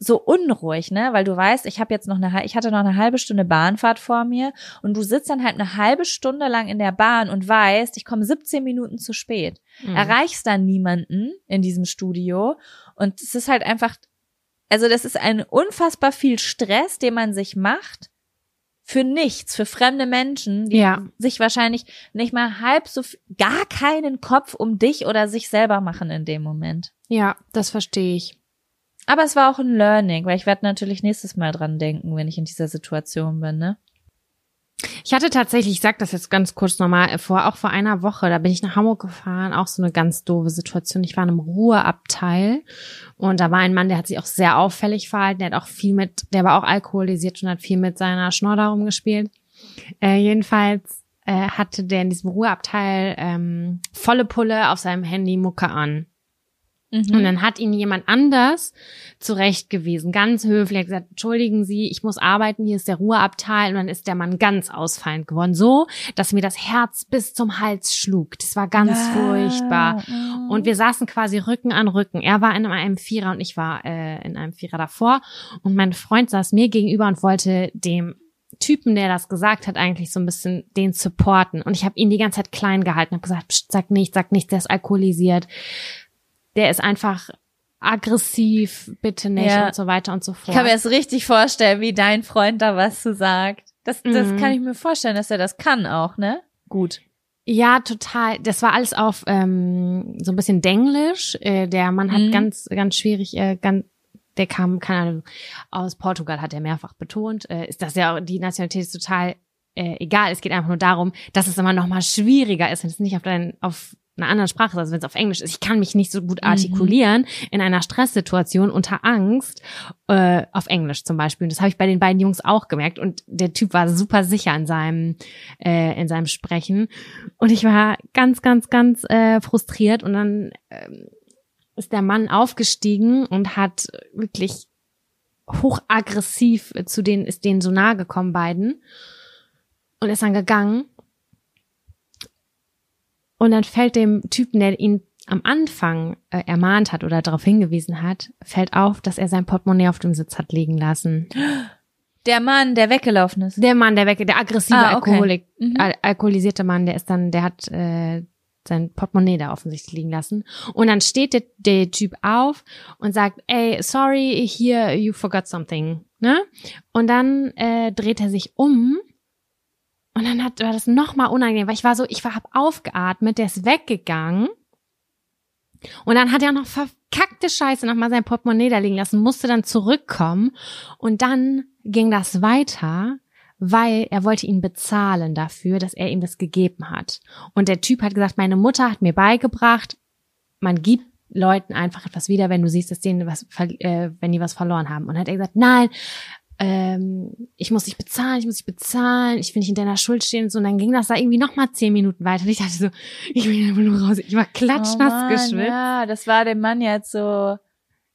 Speaker 1: so unruhig, ne? Weil du weißt, ich habe jetzt noch eine, ich hatte noch eine halbe Stunde Bahnfahrt vor mir und du sitzt dann halt eine halbe Stunde lang in der Bahn und weißt, ich komme 17 Minuten zu spät.
Speaker 2: Mhm.
Speaker 1: Erreichst dann niemanden in diesem Studio und es ist halt einfach, also das ist ein unfassbar viel Stress, den man sich macht für nichts, für fremde Menschen, die
Speaker 2: Ja.
Speaker 1: sich wahrscheinlich nicht mal halb so, gar keinen Kopf um dich oder sich selber machen in dem Moment.
Speaker 2: Ja, das verstehe ich.
Speaker 1: Aber es war auch ein Learning, weil ich werde natürlich nächstes Mal dran denken, wenn ich in dieser Situation bin, ne?
Speaker 2: Ich hatte tatsächlich, ich sag das jetzt ganz kurz nochmal, äh, vor, auch vor einer Woche, da bin ich nach Hamburg gefahren, auch so eine ganz doofe Situation. Ich war in einem Ruheabteil und da war ein Mann, der hat sich auch sehr auffällig verhalten, der hat auch viel mit, der war auch alkoholisiert und hat viel mit seiner Schnorder rumgespielt. Äh, jedenfalls äh, hatte der in diesem Ruheabteil ähm, volle Pulle auf seinem Handy Mucke an.
Speaker 1: Mhm.
Speaker 2: Und dann hat ihn jemand anders zurechtgewiesen, ganz höflich, hat gesagt, entschuldigen Sie, ich muss arbeiten, hier ist der Ruheabteil. Und dann ist der Mann ganz ausfallend geworden, so, dass mir das Herz bis zum Hals schlug. Das war ganz furchtbar. Und wir saßen quasi Rücken an Rücken. Er war in einem Vierer und ich war äh, in einem Vierer davor. Und mein Freund saß mir gegenüber und wollte dem Typen, der das gesagt hat, eigentlich so ein bisschen den supporten. Und ich habe ihn die ganze Zeit klein gehalten, habe gesagt, sag nichts, sag nichts, der ist alkoholisiert. Der ist einfach aggressiv, bitte nicht
Speaker 1: Ja.
Speaker 2: und so weiter und so
Speaker 1: Ich
Speaker 2: fort.
Speaker 1: kann mir das richtig vorstellen, wie dein Freund da was zu sagt. Das, das
Speaker 2: Mhm.
Speaker 1: kann ich mir vorstellen, dass er das kann auch, ne? Gut.
Speaker 2: Ja, total. Das war alles auf ähm, so ein bisschen Denglisch. Äh, der Mann hat
Speaker 1: Mhm.
Speaker 2: ganz, ganz schwierig, äh, ganz, der kam, keine Ahnung, aus Portugal, hat er mehrfach betont. Äh, ist das ja die Nationalität ist total äh, egal. Es geht einfach nur darum, dass es immer noch mal schwieriger ist, wenn es nicht auf dein, auf einer anderen Sprache also wenn es auf Englisch ist. Ich kann mich nicht so gut
Speaker 1: Mhm.
Speaker 2: artikulieren in einer Stresssituation unter Angst äh, auf Englisch zum Beispiel. Und das habe ich bei den beiden Jungs auch gemerkt. Und der Typ war super sicher in seinem äh, in seinem Sprechen. Und ich war ganz, ganz, ganz äh, frustriert. Und dann ähm, ist der Mann aufgestiegen und hat wirklich hochaggressiv zu denen, ist denen so nahe gekommen, beiden. Und ist dann gegangen. Und dann fällt dem Typen, der ihn am Anfang äh, ermahnt hat oder darauf hingewiesen hat, fällt auf, dass er sein Portemonnaie auf dem Sitz hat liegen lassen.
Speaker 1: Der Mann, der weggelaufen ist.
Speaker 2: Der Mann, der weg, der aggressive
Speaker 1: Ah, okay.
Speaker 2: Alkoholik,
Speaker 1: Mhm.
Speaker 2: al alkoholisierte Mann, der ist dann, der hat äh, sein Portemonnaie da offensichtlich liegen lassen. Und dann steht der, der Typ auf und sagt, ey, sorry, here you forgot something. Ne? Und dann äh, dreht er sich um und dann hat, war das nochmal unangenehm, weil ich war so, ich war, hab aufgeatmet, der ist weggegangen. Und dann hat er noch verkackte Scheiße nochmal sein Portemonnaie da liegen lassen, musste dann zurückkommen. Und dann ging das weiter, weil er wollte ihn bezahlen dafür, dass er ihm das gegeben hat. Und der Typ hat gesagt, meine Mutter hat mir beigebracht, man gibt Leuten einfach etwas wieder, wenn du siehst, dass denen was, äh, wenn die was verloren haben. Und dann hat er gesagt, nein, ähm, ich muss dich bezahlen, ich muss dich bezahlen, ich will nicht in deiner Schuld stehen und so. Und dann ging das da irgendwie noch mal zehn Minuten weiter. Und ich dachte so, ich will einfach nur raus. Ich war klatschnass
Speaker 1: Oh Mann,
Speaker 2: geschwitzt.
Speaker 1: Ja, das war dem Mann jetzt so.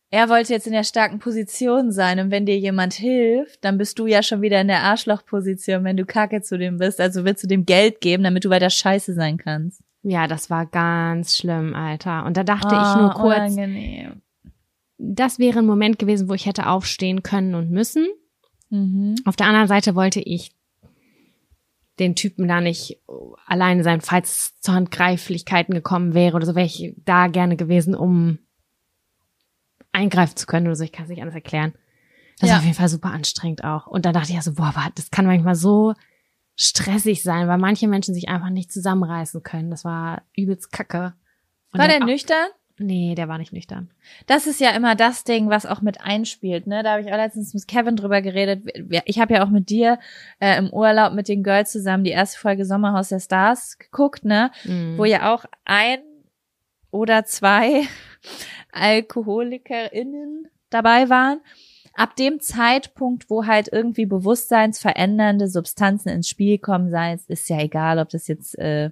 Speaker 1: Er wollte jetzt in der starken Position sein und wenn dir jemand hilft, dann bist du ja schon wieder in der Arschlochposition, wenn du Kacke zu dem bist. Also willst du dem Geld geben, damit du weiter scheiße sein kannst.
Speaker 2: Ja, das war ganz schlimm, Alter. Und da dachte ich
Speaker 1: Ah,
Speaker 2: nur kurz,
Speaker 1: Unangenehm.
Speaker 2: das wäre ein Moment gewesen, wo ich hätte aufstehen können und müssen.
Speaker 1: Mhm.
Speaker 2: Auf der anderen Seite wollte ich den Typen da nicht alleine sein, falls es zu Handgreiflichkeiten gekommen wäre oder so, wäre ich da gerne gewesen, um eingreifen zu können oder so. Ich kann es nicht anders erklären. Das
Speaker 1: Ja.
Speaker 2: war auf jeden Fall super anstrengend auch. Und da dachte ich ja so, boah, das kann manchmal so stressig sein, weil manche Menschen sich einfach nicht zusammenreißen können. Das war übelst kacke. Und
Speaker 1: War
Speaker 2: dann
Speaker 1: der nüchtern?
Speaker 2: Nee, der war nicht nüchtern.
Speaker 1: Das ist ja immer das Ding, was auch mit einspielt. Ne? Da habe ich auch letztens mit Kevin drüber geredet. Ich habe ja auch mit dir äh, im Urlaub mit den Girls zusammen die erste Folge Sommerhaus der Stars geguckt, ne?
Speaker 2: Mhm.
Speaker 1: Wo ja auch ein oder zwei <laughs> AlkoholikerInnen dabei waren. Ab dem Zeitpunkt, wo halt irgendwie bewusstseinsverändernde Substanzen ins Spiel kommen, sei es, ist ja egal, ob das jetzt, äh,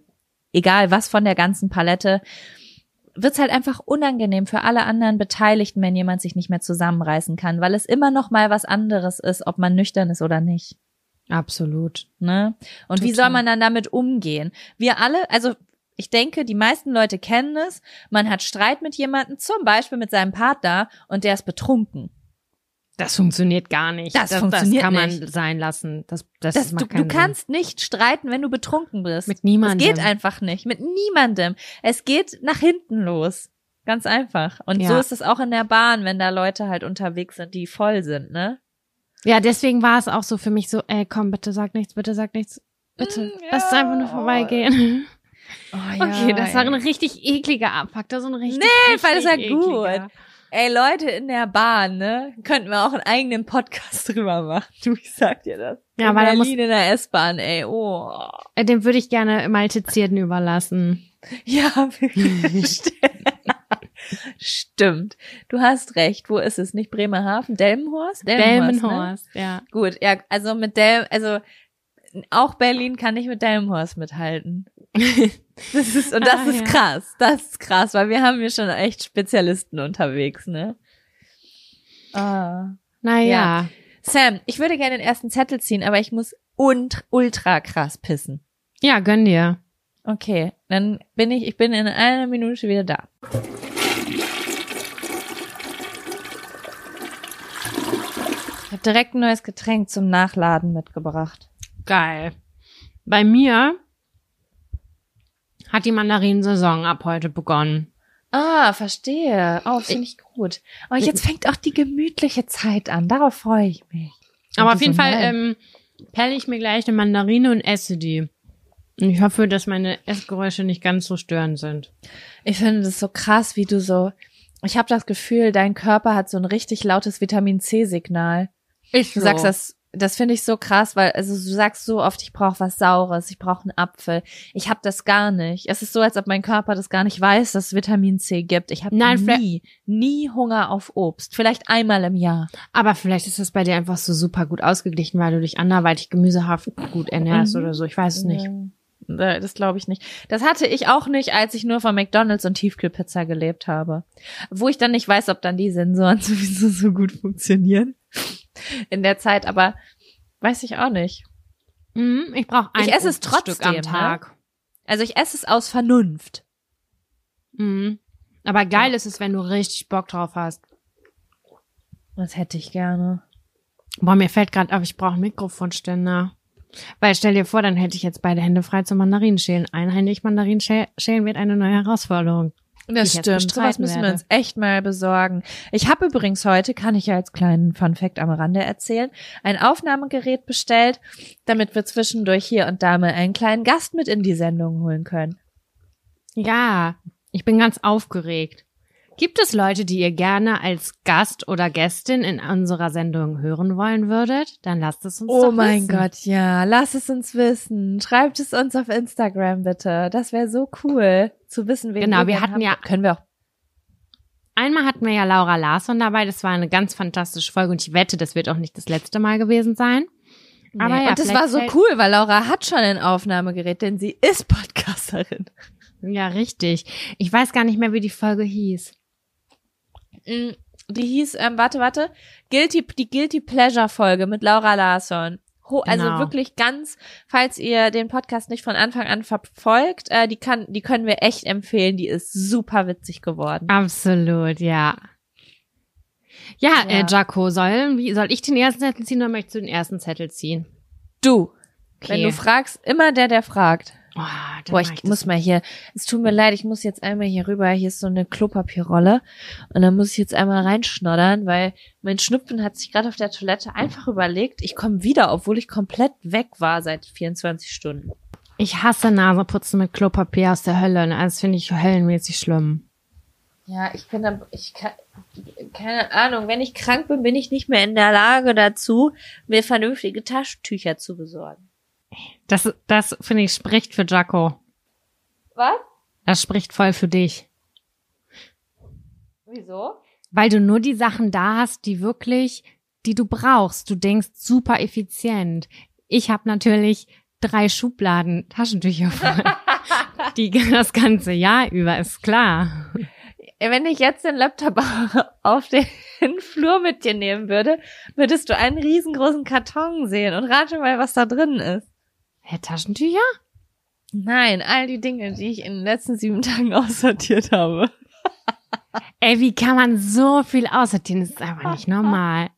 Speaker 1: egal was von der ganzen Palette, wird's halt einfach unangenehm für alle anderen Beteiligten, wenn jemand sich nicht mehr zusammenreißen kann, weil es immer noch mal was anderes ist, ob man nüchtern ist oder nicht.
Speaker 2: Absolut.
Speaker 1: Ne? Und wie
Speaker 2: Total.
Speaker 1: soll man dann damit umgehen? Wir alle, also ich denke, die meisten Leute kennen es. Man hat Streit mit jemandem, zum Beispiel mit seinem Partner, und der ist betrunken.
Speaker 2: Das funktioniert gar nicht.
Speaker 1: Das funktioniert
Speaker 2: Das kann man
Speaker 1: nicht.
Speaker 2: sein lassen. Das, das,
Speaker 1: Das,
Speaker 2: macht
Speaker 1: du, du
Speaker 2: keinen Sinn.
Speaker 1: kannst nicht streiten, wenn du betrunken bist.
Speaker 2: Mit niemandem.
Speaker 1: Es geht einfach nicht. Mit niemandem. Es geht nach hinten los. Ganz einfach. Und
Speaker 2: Ja.
Speaker 1: so ist es auch in der Bahn, wenn da Leute halt unterwegs sind, die voll sind, ne?
Speaker 2: Ja, deswegen war es auch so für mich so, ey, komm, bitte sag nichts, bitte sag nichts. Bitte.
Speaker 1: Mm,
Speaker 2: Lass es
Speaker 1: ja.
Speaker 2: einfach nur vorbeigehen.
Speaker 1: Oh, <laughs>
Speaker 2: Okay, das war ein richtig ekliger Abfuck. Das war so ein richtig,
Speaker 1: Nee, weil das war
Speaker 2: richtig
Speaker 1: gut.
Speaker 2: ekliger.
Speaker 1: Ey, Leute in der Bahn, ne? Könnten wir auch einen eigenen Podcast drüber machen. Du, ich sag dir das.
Speaker 2: Ja,
Speaker 1: in
Speaker 2: weil da muss-
Speaker 1: Berlin in der S-Bahn, ey, oh.
Speaker 2: Äh, Den würde ich gerne Malte Zierden überlassen. <laughs>
Speaker 1: Ja, wirklich. <laughs> Stimmt. Du hast recht. Wo ist es? Nicht Bremerhaven? Delmenhorst? Ne?
Speaker 2: Delmenhorst, ja.
Speaker 1: Gut, ja, also mit Del, also auch Berlin kann nicht mit Delmenhorst mithalten. Das ist, und das
Speaker 2: Ah,
Speaker 1: ist
Speaker 2: ja.
Speaker 1: krass. Das ist krass, weil wir haben hier schon echt Spezialisten unterwegs, ne? Ah.
Speaker 2: Naja.
Speaker 1: Sam, ich würde gerne den ersten Zettel ziehen, aber ich muss und ultra krass pissen.
Speaker 2: Ja, gönn dir.
Speaker 1: Okay, dann bin ich, ich bin in einer Minute wieder da. Ich habe direkt ein neues Getränk zum Nachladen mitgebracht.
Speaker 2: Geil. Bei mir hat die Mandarinensaison ab heute begonnen.
Speaker 1: Ah, verstehe. Oh, finde ich gut. Oh, jetzt fängt auch die gemütliche Zeit an. Darauf freue ich mich.
Speaker 2: Aber
Speaker 1: Und
Speaker 2: auf jeden
Speaker 1: so
Speaker 2: Fall ähm, pelle ich mir gleich eine Mandarine und esse die. Und ich hoffe, dass meine Essgeräusche nicht ganz so störend sind.
Speaker 1: Ich finde das so krass, wie du so. Ich habe das Gefühl, dein Körper hat so ein richtig lautes Vitamin C-Signal.
Speaker 2: Ich
Speaker 1: Du sagst das, das finde ich so krass, weil also du sagst so oft, ich brauche was Saures, ich brauche einen Apfel. Ich habe das gar nicht. Es ist so, als ob mein Körper das gar nicht weiß, dass es Vitamin C gibt. Ich habe nie, nie Hunger auf Obst. Vielleicht einmal im Jahr.
Speaker 2: Aber vielleicht ist das bei dir einfach so super gut ausgeglichen, weil du dich anderweitig gemüsehaft gut ernährst
Speaker 1: Mhm.
Speaker 2: oder so. Ich weiß es nicht.
Speaker 1: Ja, Das glaube ich nicht. Das hatte ich auch nicht, als ich nur von McDonalds und Tiefkühlpizza gelebt habe. Wo ich dann nicht weiß, ob dann die Sensoren <laughs> sowieso so gut funktionieren in der Zeit, aber weiß ich auch nicht.
Speaker 2: Mhm, ich brauche ein
Speaker 1: Ich esse es trotzdem,
Speaker 2: am
Speaker 1: ne?
Speaker 2: Tag.
Speaker 1: Also ich esse es aus Vernunft.
Speaker 2: Mhm. Aber geil ist es, wenn du richtig Bock drauf hast.
Speaker 1: Das hätte ich gerne.
Speaker 2: Boah, mir fällt gerade auf, ich brauche einen Mikrofonständer. Weil stell dir vor, dann hätte ich jetzt beide Hände frei zum Mandarinschälen. Einhändig Mandarinschälen wird eine neue Herausforderung.
Speaker 1: Das stimmt. Sowas müssen wir
Speaker 2: werde.
Speaker 1: uns echt mal besorgen. Ich habe übrigens heute, kann ich ja als kleinen Funfact am Rande erzählen, ein Aufnahmegerät bestellt, damit wir zwischendurch hier und da mal einen kleinen Gast mit in die Sendung holen können.
Speaker 2: Ja, ich bin ganz aufgeregt. Gibt es Leute, die ihr gerne als Gast oder Gästin in unserer Sendung hören wollen würdet? Dann lasst es uns
Speaker 1: Oh
Speaker 2: doch
Speaker 1: mein
Speaker 2: wissen.
Speaker 1: Gott, ja. Lass es uns wissen. Schreibt es uns auf Instagram bitte. Das wäre so cool zu wissen, wen
Speaker 2: Genau, wir
Speaker 1: gern
Speaker 2: hatten
Speaker 1: habt.
Speaker 2: ja-
Speaker 1: Können wir auch.
Speaker 2: Einmal hatten wir ja Laura Larsson dabei. Das war eine ganz fantastische Folge und ich wette, das wird auch nicht das letzte Mal gewesen sein. Aber
Speaker 1: nee.
Speaker 2: ja,
Speaker 1: und das war so cool, weil Laura hat schon ein Aufnahmegerät, denn sie ist Podcasterin.
Speaker 2: Ja, richtig. Ich weiß gar nicht mehr, wie die Folge hieß.
Speaker 1: Mm, Die hieß, ähm, warte, warte, Guilty, die Guilty Pleasure Folge mit Laura Larsson. Ho Also
Speaker 2: Genau.
Speaker 1: wirklich ganz, falls ihr den Podcast nicht von Anfang an verfolgt, äh, die kann, die können wir echt empfehlen. Die ist super witzig geworden.
Speaker 2: Absolut, ja. Ja,
Speaker 1: Ja.
Speaker 2: Äh, Jaco, soll, wie, soll ich den ersten Zettel ziehen oder möchtest du den ersten Zettel ziehen?
Speaker 1: Du,
Speaker 2: Okay.
Speaker 1: wenn du fragst, immer der, der fragt.
Speaker 2: Oh,
Speaker 1: Boah, ich
Speaker 2: das
Speaker 1: muss mal hier, es tut mir leid, ich muss jetzt einmal hier rüber, hier ist so eine Klopapierrolle und dann muss ich jetzt einmal reinschnoddern, weil mein Schnupfen hat sich gerade auf der Toilette einfach überlegt, ich komme wieder, obwohl ich komplett weg war seit 24 Stunden.
Speaker 2: Ich hasse Naseputzen mit Klopapier aus der Hölle. Ne? Das finde ich höllenmäßig schlimm.
Speaker 1: Ja, ich bin da, ich kann, keine Ahnung, wenn ich krank bin, bin ich nicht mehr in der Lage dazu, mir vernünftige Taschentücher zu besorgen.
Speaker 2: Das, das finde ich spricht für Jaco.
Speaker 1: Was?
Speaker 2: Das spricht voll für dich.
Speaker 1: Wieso?
Speaker 2: Weil du nur die Sachen da hast, die wirklich, die du brauchst. Du denkst super effizient. Ich habe natürlich drei Schubladen Taschentücher voll. <laughs> die das ganze Jahr über, ist klar.
Speaker 1: Wenn ich jetzt den Laptop <laughs> auf den Flur mit dir nehmen würde, würdest du einen riesengroßen Karton sehen und rate mal, was da drin ist.
Speaker 2: Hä, Taschentücher?
Speaker 1: Nein, all die Dinge, die ich in den letzten sieben Tagen <laughs> aussortiert habe.
Speaker 2: Ey, wie kann man so viel aussortieren? Das ist einfach nicht normal.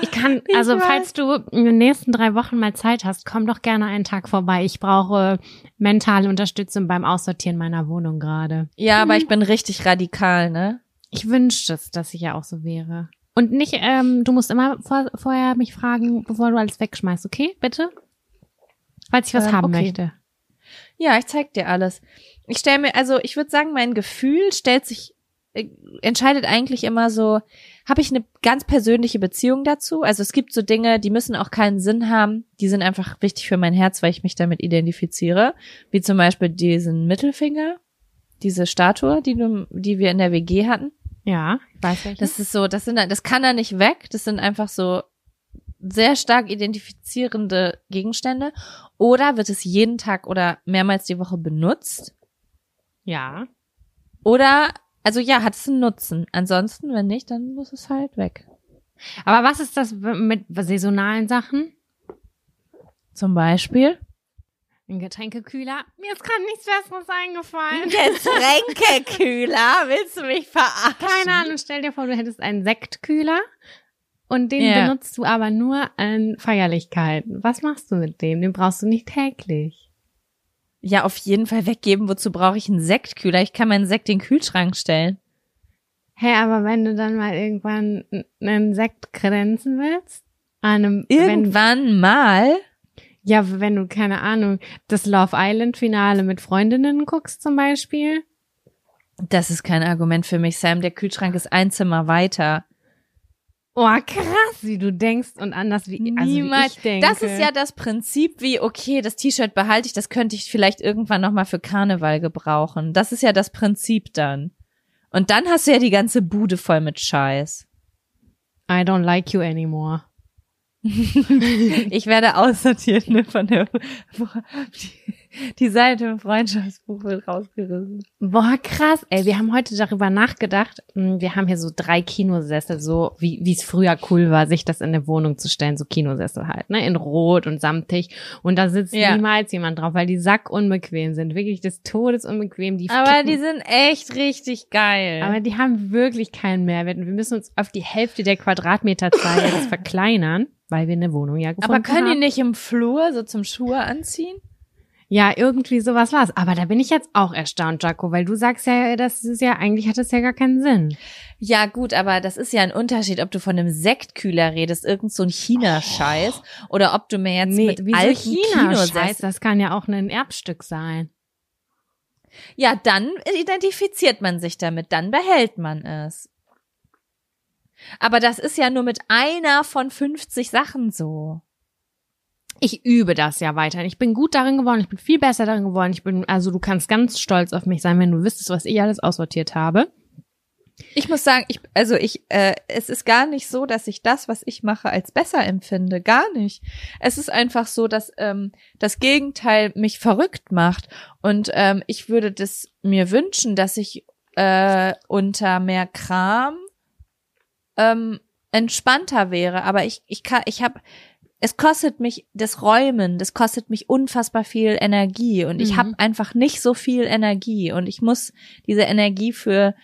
Speaker 2: Ich kann,
Speaker 1: Ich
Speaker 2: also
Speaker 1: weiß.
Speaker 2: falls du in den nächsten drei Wochen mal Zeit hast, komm doch gerne einen Tag vorbei. Ich brauche mentale Unterstützung beim Aussortieren meiner Wohnung gerade.
Speaker 1: Ja, aber ich bin richtig radikal, ne?
Speaker 2: Ich wünschte es, dass ich ja auch so wäre. Und nicht, ähm, du musst immer vor, vorher mich fragen, bevor du alles wegschmeißt, okay? Bitte? Falls ich was
Speaker 1: Ähm,
Speaker 2: haben
Speaker 1: okay.
Speaker 2: möchte.
Speaker 1: Ja, ich zeig dir alles. Ich stelle mir, also ich würde sagen, mein Gefühl stellt sich, äh, entscheidet eigentlich immer so, habe ich eine ganz persönliche Beziehung dazu? Also es gibt so Dinge, die müssen auch keinen Sinn haben, die sind einfach wichtig für mein Herz, weil ich mich damit identifiziere. Wie zum Beispiel diesen Mittelfinger, diese Statue, die, du, die wir in der WG hatten.
Speaker 2: Ja, ich weiß welche.
Speaker 1: Das ist so, das sind, das kann er nicht weg. Das sind einfach so sehr stark identifizierende Gegenstände. Oder wird es jeden Tag oder mehrmals die Woche benutzt?
Speaker 2: ja.
Speaker 1: Oder, also ja, hat es einen Nutzen. Ansonsten, wenn nicht, dann muss es halt weg.
Speaker 2: Aber was ist das mit saisonalen Sachen?
Speaker 1: Zum Beispiel.
Speaker 2: Ein Getränkekühler? Mir ist gerade nichts Besseres eingefallen.
Speaker 1: Getränkekühler, willst du mich verarschen?
Speaker 2: Keine Ahnung, stell dir vor, du hättest einen Sektkühler und den
Speaker 1: Ja.
Speaker 2: benutzt du aber nur an Feierlichkeiten. Was machst du mit dem? Den brauchst du nicht täglich.
Speaker 1: Ja, auf jeden Fall weggeben. Wozu brauche ich einen Sektkühler? Ich kann meinen Sekt in den Kühlschrank stellen.
Speaker 2: Hä, aber wenn du dann mal irgendwann einen Sekt kredenzen willst, an einem, wenn,
Speaker 1: Irgendwann mal.
Speaker 2: ja, wenn du, keine Ahnung, das Love Island Finale mit Freundinnen guckst zum Beispiel.
Speaker 1: Das ist kein Argument für mich, Sam. Der Kühlschrank ist ein Zimmer weiter.
Speaker 2: Oh, krass, wie du denkst und anders wie, also wie
Speaker 1: Niemals.
Speaker 2: ich denke.
Speaker 1: Das ist ja das Prinzip, wie, okay, das T-Shirt behalte ich, das könnte ich vielleicht irgendwann nochmal für Karneval gebrauchen. Das ist ja das Prinzip dann. Und dann hast du ja die ganze Bude voll mit Scheiß.
Speaker 2: I don't like you anymore. <laughs>
Speaker 1: Ich werde aussortiert, ne, von der, <laughs> Die Seite im Freundschaftsbuch wird rausgerissen.
Speaker 2: Boah, krass. Ey, wir haben heute darüber nachgedacht. Hm, Wir haben hier so drei Kinosessel, so wie wie es früher cool war, sich das in eine Wohnung zu stellen, so Kinosessel halt, ne, in Rot und samtig. Und da sitzt
Speaker 1: Ja.
Speaker 2: niemals jemand drauf, weil die sack unbequem sind, wirklich des Todes unbequem. Die
Speaker 1: Aber
Speaker 2: kippen-
Speaker 1: die sind echt richtig geil.
Speaker 2: aber die haben wirklich keinen Mehrwert. Und wir müssen uns auf die Hälfte der Quadratmeterzahl <laughs> jetzt verkleinern, weil wir eine Wohnung ja gefunden
Speaker 1: Aber können die
Speaker 2: haben.
Speaker 1: nicht im Flur so zum Schuhe anziehen?
Speaker 2: Ja, irgendwie sowas war's. Aber da bin ich jetzt auch erstaunt, Jaco, weil du sagst ja, das ist ja, eigentlich hat das ja gar keinen Sinn.
Speaker 1: Ja, gut, aber das ist ja ein Unterschied, ob du von einem Sektkühler redest, irgend so ein China-Scheiß, oder ob du mir jetzt mit
Speaker 2: wieso
Speaker 1: alten
Speaker 2: China-Scheiß? Das kann ja auch ein Erbstück sein.
Speaker 1: Ja, dann identifiziert man sich damit, dann behält man es. Aber das ist ja nur mit einer von 50 Sachen so.
Speaker 2: Ich übe das ja weiter. Ich bin gut darin geworden. Ich bin viel besser darin geworden. Ich bin, also du kannst ganz stolz auf mich sein, wenn du wüsstest, was ich alles aussortiert habe.
Speaker 1: Ich muss sagen, ich, also ich, äh, es ist gar nicht so, dass ich das, was ich mache, als besser empfinde. Gar nicht. Es ist einfach so, dass ähm, das Gegenteil mich verrückt macht. Und ähm, ich würde das mir wünschen, dass ich äh, unter mehr Kram ähm, entspannter wäre. Aber ich, ich kann, ich habe, es kostet mich das Räumen, das kostet mich unfassbar viel Energie und ich
Speaker 2: Mhm.
Speaker 1: habe einfach nicht so viel Energie und ich muss diese Energie für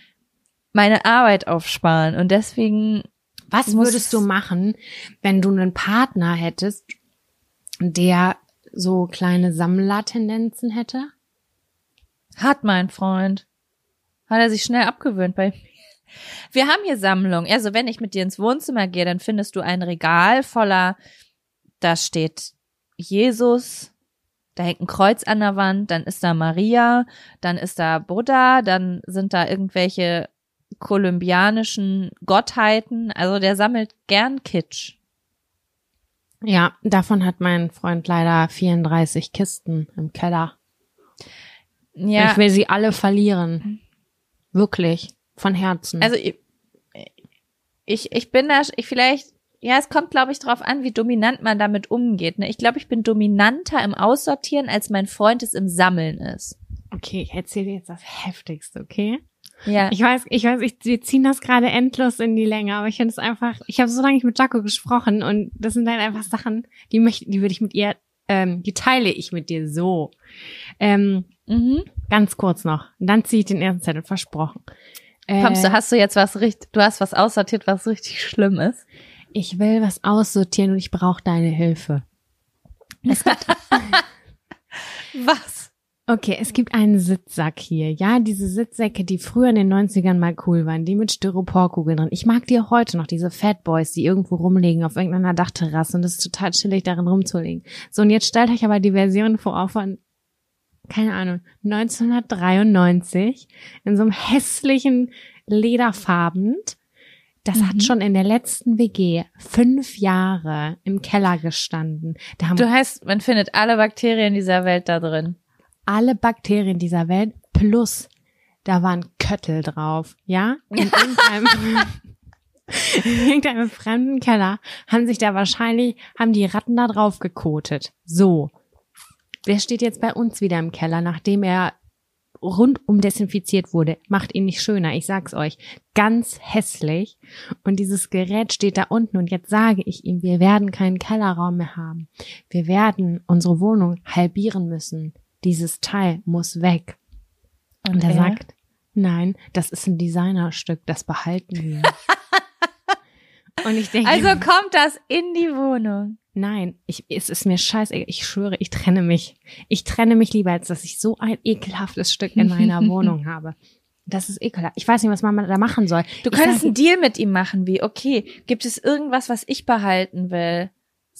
Speaker 1: meine Arbeit aufsparen und deswegen
Speaker 2: Was würdest du machen, wenn du einen Partner hättest, der so kleine Sammlertendenzen hätte?
Speaker 1: hat mein Freund hat er sich schnell abgewöhnt bei mir. Wir haben hier Sammlung. Also wenn ich mit dir ins Wohnzimmer gehe, dann findest du ein Regal voller, da steht Jesus, da hängt ein Kreuz an der Wand, dann ist da Maria, dann ist da Buddha, dann sind da irgendwelche kolumbianischen Gottheiten. Also der sammelt gern Kitsch.
Speaker 2: Ja, davon hat mein Freund leider 34 Kisten im Keller.
Speaker 1: Ja,
Speaker 2: Ich will sie alle verlieren. Wirklich. Von Herzen.
Speaker 1: Also ich, ich, ich bin da, ich vielleicht, ja, es kommt, glaube ich, drauf an, wie dominant man damit umgeht. Ne? Ich glaube, ich bin dominanter im Aussortieren, als mein Freund es im Sammeln ist.
Speaker 2: okay, ich erzähle dir jetzt das Heftigste, okay?
Speaker 1: Ja.
Speaker 2: Ich weiß, ich weiß, ich, wir ziehen das gerade endlos in die Länge, aber ich finde es einfach, ich habe so lange nicht mit Jaco gesprochen und das sind halt einfach Sachen, die möchte, die würde ich mit ihr, ähm, die teile ich mit dir so. Ähm,
Speaker 1: mhm.
Speaker 2: ganz kurz noch. Und dann ziehe ich den ersten Zettel, versprochen. Äh,
Speaker 1: Kommst du, hast du jetzt was richtig, du hast was aussortiert, was richtig schlimm ist?
Speaker 2: ich will was aussortieren und ich brauche deine Hilfe. Es gibt <laughs>
Speaker 1: Was?
Speaker 2: Okay, es gibt einen Sitzsack hier. Ja, diese Sitzsäcke, die früher in den 90ern mal cool waren, die mit Styroporkugeln drin. Ich mag die auch heute noch, diese Fat Boys, die irgendwo rumliegen auf irgendeiner Dachterrasse und es ist total chillig, darin rumzulegen. So, und jetzt stellt euch aber die Version vor von, keine Ahnung, 1993 in so einem hässlichen Lederfarben. Das
Speaker 1: Mhm.
Speaker 2: hat schon in der letzten WG fünf Jahre im Keller gestanden. Da haben
Speaker 1: Du heißt, man findet alle Bakterien dieser Welt da drin.
Speaker 2: alle Bakterien dieser Welt plus da waren Köttel drauf, ja? In <laughs> irgendeinem, in irgendeinem fremden Keller haben sich da wahrscheinlich, haben die Ratten da drauf gekotet. So. Wer steht jetzt bei uns wieder im Keller, nachdem er rundum desinfiziert wurde? Macht ihn nicht schöner, ich sag's euch. Ganz hässlich. Und dieses Gerät steht da unten und jetzt sage ich ihm, wir werden keinen Kellerraum mehr haben. Wir werden unsere Wohnung halbieren müssen. Dieses Teil muss weg. Und er
Speaker 1: er?
Speaker 2: sagt, nein, das ist ein Designerstück, das behalten wir. <laughs> Und ich denke,
Speaker 1: Also kommt das in die Wohnung.
Speaker 2: Nein, ich, es ist mir scheißegal. Ich schwöre, ich trenne mich. Ich trenne mich lieber, als dass ich so ein ekelhaftes Stück in meiner <laughs> Wohnung habe. Das ist ekelhaft. Ich weiß nicht, was man da machen soll.
Speaker 1: Du
Speaker 2: Ich
Speaker 1: könntest
Speaker 2: sag-
Speaker 1: einen Deal mit ihm machen, wie, okay, gibt es irgendwas, was ich behalten will?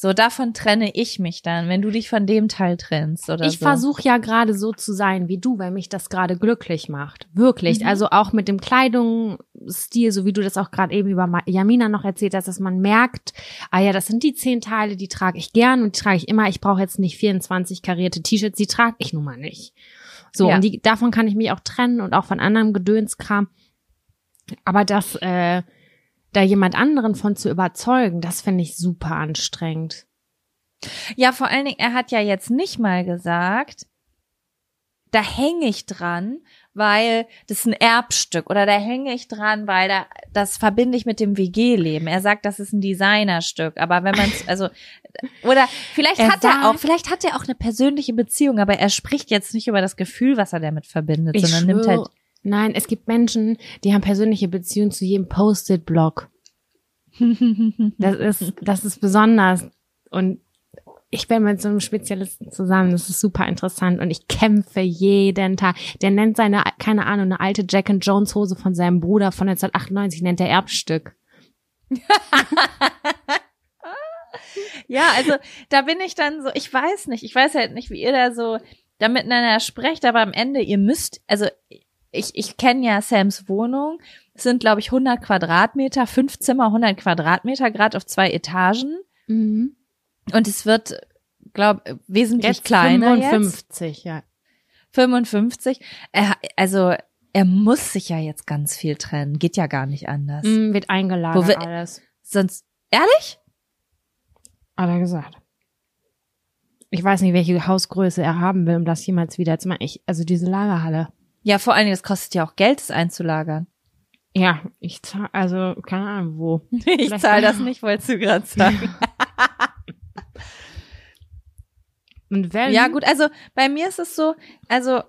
Speaker 1: So, davon trenne ich mich dann, wenn du dich von dem Teil trennst oder
Speaker 2: ich
Speaker 1: so.
Speaker 2: versuche ja gerade so zu sein wie du, weil mich das gerade glücklich macht. Wirklich.
Speaker 1: Mhm.
Speaker 2: Also auch mit dem Kleidungsstil, so wie du das auch gerade eben über Jamina noch erzählt hast, dass man merkt, ah ja, das sind die zehn Teile, die trage ich gern und die trage ich immer. Ich brauche jetzt nicht 24 karierte T-Shirts, die trage ich nun mal nicht. So,
Speaker 1: Ja.
Speaker 2: und die, davon kann ich mich auch trennen und auch von anderem Gedönskram. Aber das, äh, da jemand anderen von zu überzeugen, das finde ich super anstrengend.
Speaker 1: Ja, vor allen Dingen, er hat ja jetzt nicht mal gesagt, da hänge ich dran, weil das ist ein Erbstück oder da hänge ich dran, weil da das verbinde ich mit dem WG-Leben. Er sagt, das ist ein Designerstück, aber wenn man es <laughs> also oder vielleicht
Speaker 2: Er
Speaker 1: hat er
Speaker 2: sagt-
Speaker 1: auch, vielleicht hat er auch eine persönliche Beziehung, aber er spricht jetzt nicht über das Gefühl, was er damit verbindet, sondern nimmt
Speaker 2: schwöre,
Speaker 1: halt
Speaker 2: Nein, es gibt Menschen, die haben persönliche Beziehungen zu jedem Post-it-Blog. Das ist, das ist besonders. Und ich bin mit so einem Spezialisten zusammen. Das ist super interessant. Und ich kämpfe jeden Tag. Der nennt seine, keine Ahnung, eine alte Jack and Jones Hose von seinem Bruder von 1998 nennt er Erbstück. <laughs>
Speaker 1: Ja, also da bin ich dann so, ich weiß nicht, ich weiß halt nicht, wie ihr da so da miteinander sprecht, aber am Ende, ihr müsst, also ich, ich kenne ja Sams Wohnung, es sind glaube ich 100 Quadratmeter, fünf Zimmer, 100 Quadratmeter, gerade auf zwei Etagen
Speaker 2: Mhm.
Speaker 1: und es wird, glaube wesentlich
Speaker 2: Jetzt
Speaker 1: kleiner jetzt.
Speaker 2: 55, ja.
Speaker 1: 55. Er, also er muss sich ja jetzt ganz viel trennen, geht ja gar nicht anders.
Speaker 2: Mhm, wird eingeladen
Speaker 1: Wo wir-
Speaker 2: alles.
Speaker 1: Sonst, ehrlich?
Speaker 2: Hat er gesagt. Ich weiß nicht, welche Hausgröße er haben will, um das jemals wieder zu machen. Ich, also diese Lagerhalle.
Speaker 1: Ja, vor allen Dingen, es kostet ja auch Geld, es einzulagern.
Speaker 2: Ja, ich zahl, also keine Ahnung wo. <laughs>
Speaker 1: Ich zahle das nicht, wolltest du gerade <laughs> sagen.
Speaker 2: Und wenn,
Speaker 1: Ja, gut, also bei mir ist es so, also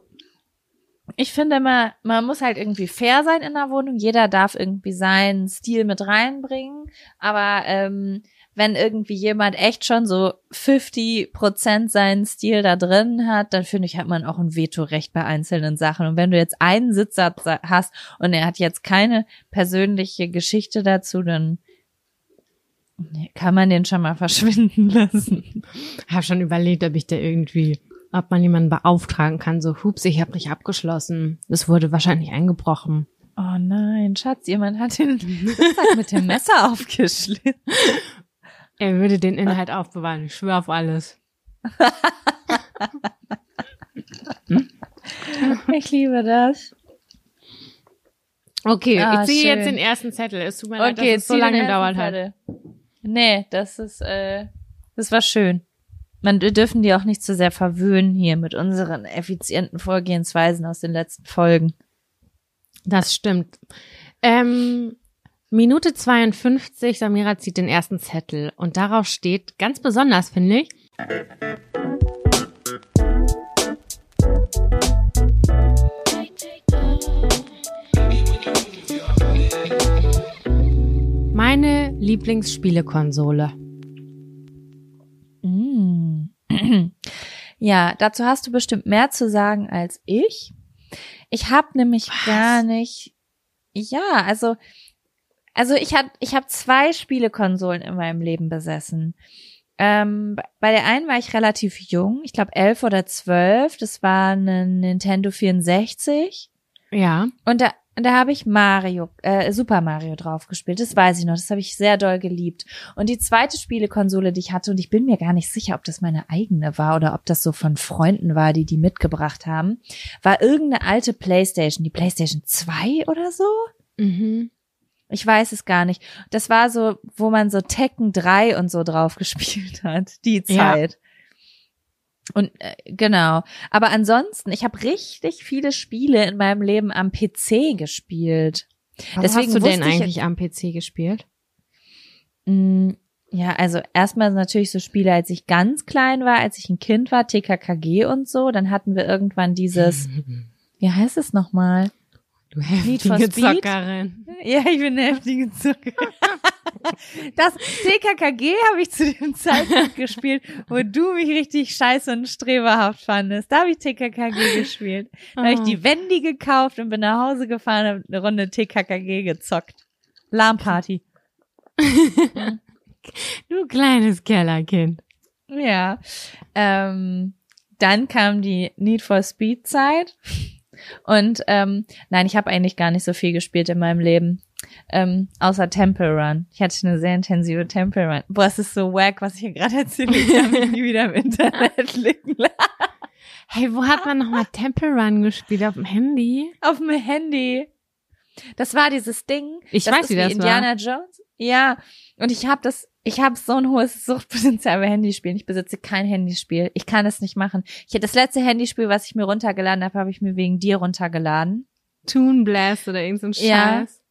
Speaker 1: ich finde immer, man muss halt irgendwie fair sein in der Wohnung. Jeder darf irgendwie seinen Stil mit reinbringen. Aber ähm, wenn irgendwie jemand echt schon so 50 Prozent seinen Stil da drin hat, dann finde ich, hat man auch ein Vetorecht bei einzelnen Sachen. Und wenn du jetzt einen Sitzer hast und er hat jetzt keine persönliche Geschichte dazu, dann kann man den schon mal <laughs> verschwinden lassen.
Speaker 2: habe schon überlegt, ob ich da irgendwie, ob man jemanden beauftragen kann. So, hups, ich habe nicht abgeschlossen. Es wurde wahrscheinlich eingebrochen.
Speaker 1: Oh nein, Schatz, jemand hat den <laughs> Rucksack mit dem Messer aufgeschlitzt.
Speaker 2: Er würde den Inhalt aufbewahren. Ich schwöre auf alles. <laughs>
Speaker 1: Ich liebe das.
Speaker 2: Okay,
Speaker 1: Ah,
Speaker 2: ich ziehe
Speaker 1: schön.
Speaker 2: jetzt den ersten Zettel. Es tut mir leid,
Speaker 1: Okay,
Speaker 2: dass es so lange gedauert hat.
Speaker 1: Nee, das ist, äh, das war schön. Man, wir dürfen die auch nicht zu sehr verwöhnen hier mit unseren effizienten Vorgehensweisen aus den letzten Folgen.
Speaker 2: Das stimmt. Ähm, Minute 52, Samira zieht den ersten Zettel und darauf steht, ganz besonders finde ich, meine Lieblingsspielekonsole.
Speaker 1: Mm. <clears throat> Ja, dazu hast du bestimmt mehr zu sagen als ich. Ich habe nämlich
Speaker 2: Was?
Speaker 1: gar nicht. Ja, also also ich hab ich habe zwei Spielekonsolen in meinem Leben besessen. Ähm, bei der einen war ich relativ jung, ich glaube elf oder zwölf. Das war eine Nintendo 64
Speaker 2: Ja.
Speaker 1: und da und da habe ich Mario, äh, Super Mario drauf gespielt. Das weiß ich noch. Das habe ich sehr doll geliebt. Und die zweite Spielekonsole, die ich hatte, und ich bin mir gar nicht sicher, ob das meine eigene war oder ob das so von Freunden war, die die mitgebracht haben, war irgendeine alte Playstation, die Playstation 2 oder so.
Speaker 2: Mhm.
Speaker 1: Ich weiß es gar nicht. Das war so, wo man so Tekken 3 und so drauf <laughs> gespielt hat, die
Speaker 2: Ja.
Speaker 1: Zeit. Und äh, genau. Aber ansonsten, ich habe richtig viele Spiele in meinem Leben am PC gespielt.
Speaker 2: Was
Speaker 1: Deswegen
Speaker 2: hast du denn eigentlich am PC gespielt?
Speaker 1: Mm, Ja, also erstmal natürlich so Spiele, als ich ganz klein war, als ich ein Kind war, TKKG und so. Dann hatten wir irgendwann dieses, <laughs> wie heißt es nochmal?
Speaker 2: Du heftige? Zockerin.
Speaker 1: Ja, ich bin eine heftige Zucker. <laughs> Das TKKG habe ich zu dem Zeitpunkt <laughs> gespielt, wo du mich richtig scheiße und streberhaft fandest. Da habe ich TKKG gespielt. Da habe ich
Speaker 2: Ah.
Speaker 1: die Wendy gekauft und bin nach Hause gefahren und habe eine Runde TKKG gezockt. Lahmparty. <laughs>
Speaker 2: Du kleines Kellerkind.
Speaker 1: Ja. Ähm, dann kam die Need for Speed Zeit. Und ähm, nein, ich habe eigentlich gar nicht so viel gespielt in meinem Leben. Ähm, außer Temple Run. Ich hatte eine sehr intensive Temple Run. Boah, es ist so wack, was ich hier gerade erzähle. Ich habe mich nie <laughs> wieder im Internet liegen lassen.
Speaker 2: Hey, wo hat man nochmal Temple Run gespielt? Auf dem Handy?
Speaker 1: Auf dem Handy. Das war dieses Ding.
Speaker 2: Ich
Speaker 1: das
Speaker 2: weiß,
Speaker 1: ist
Speaker 2: wie das war.
Speaker 1: Indiana Jones. Ja. Und ich habe das Ich habe so ein hohes Suchtpotenzial bei Handyspielen. Ich besitze kein Handyspiel. Ich kann es nicht machen. Ich das letzte Handyspiel, was ich mir runtergeladen habe, habe ich mir wegen dir runtergeladen.
Speaker 2: Toon Blast oder irgend so ein
Speaker 1: Ja.
Speaker 2: Scheiß.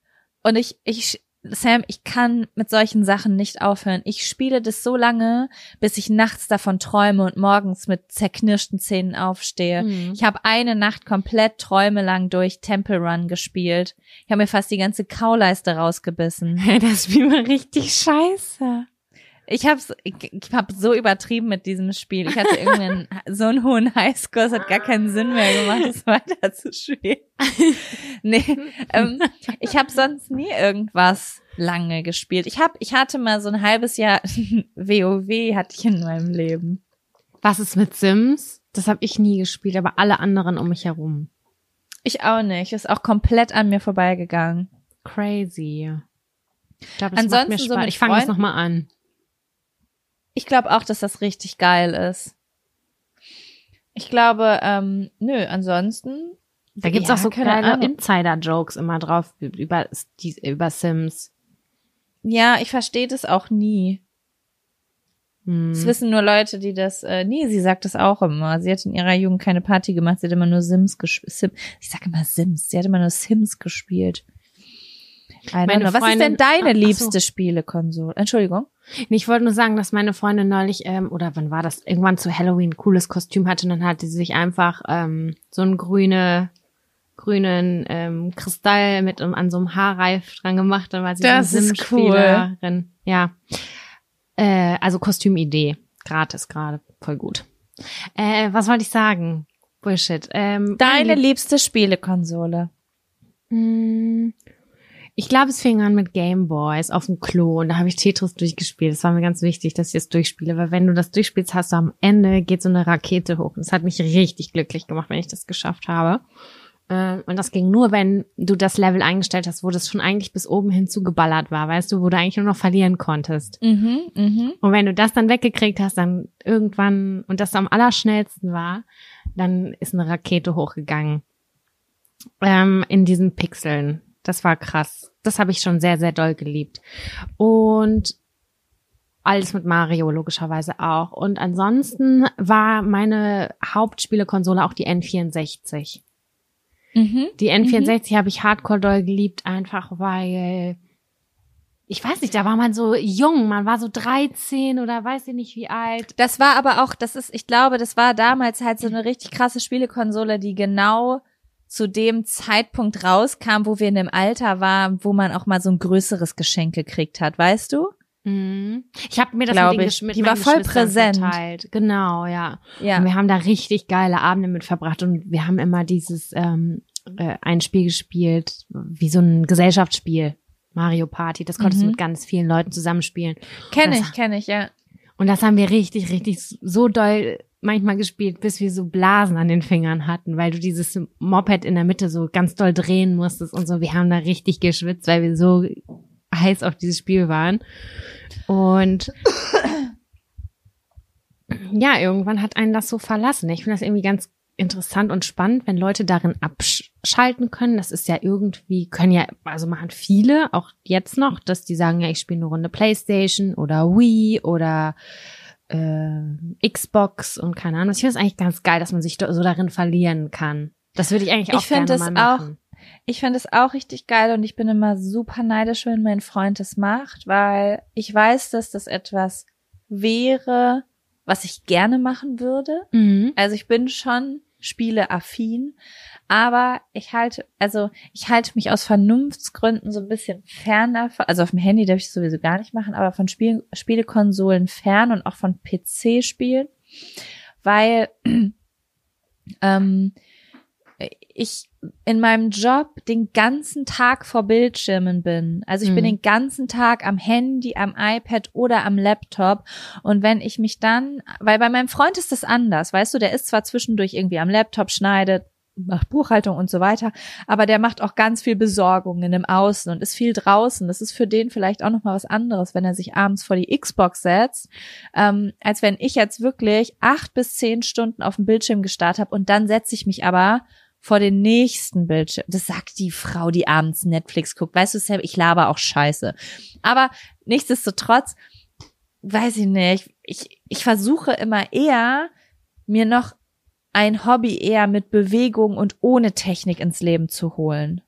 Speaker 1: Und ich, ich, Sam, ich kann mit solchen Sachen nicht aufhören. Ich spiele das so lange, bis ich nachts davon träume und morgens mit zerknirschten Zähnen aufstehe.
Speaker 2: Mhm.
Speaker 1: Ich habe eine Nacht komplett träumelang durch Temple Run gespielt. Ich habe mir fast die ganze Kauleiste rausgebissen.
Speaker 2: Hey, <laughs> das Spiel war richtig scheiße.
Speaker 1: Ich hab's, ich, ich hab so übertrieben mit diesem Spiel. Ich hatte irgendwann <laughs> so einen hohen Highscore, es hat gar keinen Sinn mehr gemacht, es weiter zu spielen. <laughs> Nee, ähm, ich habe sonst nie irgendwas lange gespielt. Ich hab, ich hatte mal so ein halbes Jahr <laughs> WoW hatte ich in meinem Leben.
Speaker 2: Was ist mit Sims? Das habe ich nie gespielt, aber alle anderen um mich herum.
Speaker 1: Ich auch nicht. Ist auch komplett an mir vorbeigegangen.
Speaker 2: Crazy. Ich glaube, das macht
Speaker 1: Ansonsten
Speaker 2: mir
Speaker 1: so
Speaker 2: Spaß.
Speaker 1: mit
Speaker 2: ich fange das nochmal an.
Speaker 1: Ich glaube auch, dass das richtig geil ist. Ich glaube, ähm, nö, ansonsten.
Speaker 2: Da gibt's
Speaker 1: Ja,
Speaker 2: auch so
Speaker 1: Ahnung.
Speaker 2: Insider-Jokes immer drauf über, die, über Sims.
Speaker 1: Ja, ich verstehe das auch nie.
Speaker 2: Hm.
Speaker 1: Das wissen nur Leute, die das, äh, nee, sie sagt das auch immer. Sie hat in ihrer Jugend keine Party gemacht, sie hat immer nur Sims gespielt. Sim ich sage immer Sims, sie hat immer nur Sims gespielt.
Speaker 2: Meine
Speaker 1: know. Was ist denn
Speaker 2: Freundin-
Speaker 1: deine
Speaker 2: Ach so.
Speaker 1: liebste Spielekonsole? Entschuldigung.
Speaker 2: Ich wollte nur sagen, dass meine Freundin neulich, ähm, oder wann war das, irgendwann zu Halloween ein cooles Kostüm hatte und dann hatte sie sich einfach ähm, so einen grüne, grünen ähm, Kristall mit um, an so einem Haarreif dran gemacht. Dann war sie
Speaker 1: Das
Speaker 2: so eine
Speaker 1: ist
Speaker 2: Sim-Spielerin. Ja. Äh, also Kostümidee. Gratis gerade. Voll gut. Äh, was wollte ich sagen? Bullshit. Ähm,
Speaker 1: Deine liebste Spielekonsole.
Speaker 2: Hm, Ich glaube, es fing an mit Game Boys auf dem Klo und da habe ich Tetris durchgespielt. Das war mir ganz wichtig, dass ich es durchspiele, weil wenn du das durchspielst, hast du am Ende geht so eine Rakete hoch. Und es hat mich richtig glücklich gemacht, wenn ich das geschafft habe. Äh, Und das ging nur, wenn du das Level eingestellt hast, wo das schon eigentlich bis oben hin zugeballert war, weißt du, wo du eigentlich nur noch verlieren konntest.
Speaker 1: Mhm, mhm.
Speaker 2: Und wenn du das dann weggekriegt hast, dann irgendwann, und das am allerschnellsten war, dann ist eine Rakete hochgegangen. Ähm, in diesen Pixeln. Das war krass. Das habe ich schon sehr, sehr doll geliebt. Und alles mit Mario logischerweise auch. Und ansonsten war meine Hauptspielekonsole auch die N64.
Speaker 1: Mhm.
Speaker 2: Die N64 habe ich hardcore doll geliebt, einfach weil ich weiß nicht, da war man so jung, man war so 13 oder weiß ich nicht wie alt.
Speaker 1: Das war aber auch, das ist, ich glaube, das war damals halt so eine richtig krasse Spielekonsole, die genau zu dem Zeitpunkt rauskam, wo wir in dem Alter waren, wo man auch mal so ein größeres Geschenk gekriegt hat, weißt du?
Speaker 2: Mhm. Ich habe mir das
Speaker 1: Glaub
Speaker 2: mit den
Speaker 1: ich. Die war voll präsent.
Speaker 2: Verteilt. Genau, ja.
Speaker 1: Ja.
Speaker 2: Und wir haben da richtig geile Abende mit verbracht und wir haben immer dieses ähm, äh, ein Spiel gespielt, wie so ein Gesellschaftsspiel. Mario Party, das konntest
Speaker 1: Mhm.
Speaker 2: du mit ganz vielen Leuten zusammenspielen.
Speaker 1: Kenne ich, kenne ich, ja.
Speaker 2: Und das haben wir richtig, richtig so doll manchmal gespielt, bis wir so Blasen an den Fingern hatten, weil du dieses Moped in der Mitte so ganz doll drehen musstest und so. Wir haben da richtig geschwitzt, weil wir so heiß auf dieses Spiel waren. Und ja, irgendwann hat einen das so verlassen. Ich finde das irgendwie ganz interessant und spannend, wenn Leute darin abschalten können. Das ist ja irgendwie, können ja, also machen viele, auch jetzt noch, dass die sagen, ja, ich spiele eine Runde Playstation oder Wii oder äh, Xbox und keine Ahnung. Ich finde es eigentlich ganz geil, dass man sich so darin verlieren kann. Das würde ich eigentlich auch
Speaker 1: Ich
Speaker 2: gerne
Speaker 1: es
Speaker 2: mal
Speaker 1: auch-
Speaker 2: machen.
Speaker 1: Ich finde es auch richtig geil und ich bin immer super neidisch, wenn mein Freund es macht, weil ich weiß, dass das etwas wäre, was ich gerne machen würde.
Speaker 2: Mhm.
Speaker 1: Also ich bin schon spieleaffin, aber ich halte, also ich halte mich aus Vernunftsgründen so ein bisschen fern davon. Also auf dem Handy darf ich das sowieso gar nicht machen, aber von Spiel, Spielekonsolen fern und auch von PC-Spielen, weil <clears throat> ähm, ich in meinem Job den ganzen Tag vor Bildschirmen bin. Also ich bin
Speaker 2: Mhm.
Speaker 1: den ganzen Tag am Handy, am iPad oder am Laptop. Und wenn ich mich dann, weil bei meinem Freund ist das anders, weißt du, der ist zwar zwischendurch irgendwie am Laptop, schneidet, macht Buchhaltung und so weiter, aber der macht auch ganz viel Besorgungen im Außen und ist viel draußen. Das ist für den vielleicht auch noch mal was anderes, wenn er sich abends vor die Xbox setzt, ähm, als wenn ich jetzt wirklich acht bis zehn Stunden auf dem Bildschirm gestarrt habe und dann setze ich mich aber vor den nächsten Bildschirm. Das sagt die Frau, die abends Netflix guckt. Weißt du, Sam, ich laber auch Scheiße. Aber nichtsdestotrotz, weiß ich nicht, ich, ich versuche immer eher, mir noch ein Hobby eher mit Bewegung und ohne Technik ins Leben zu holen.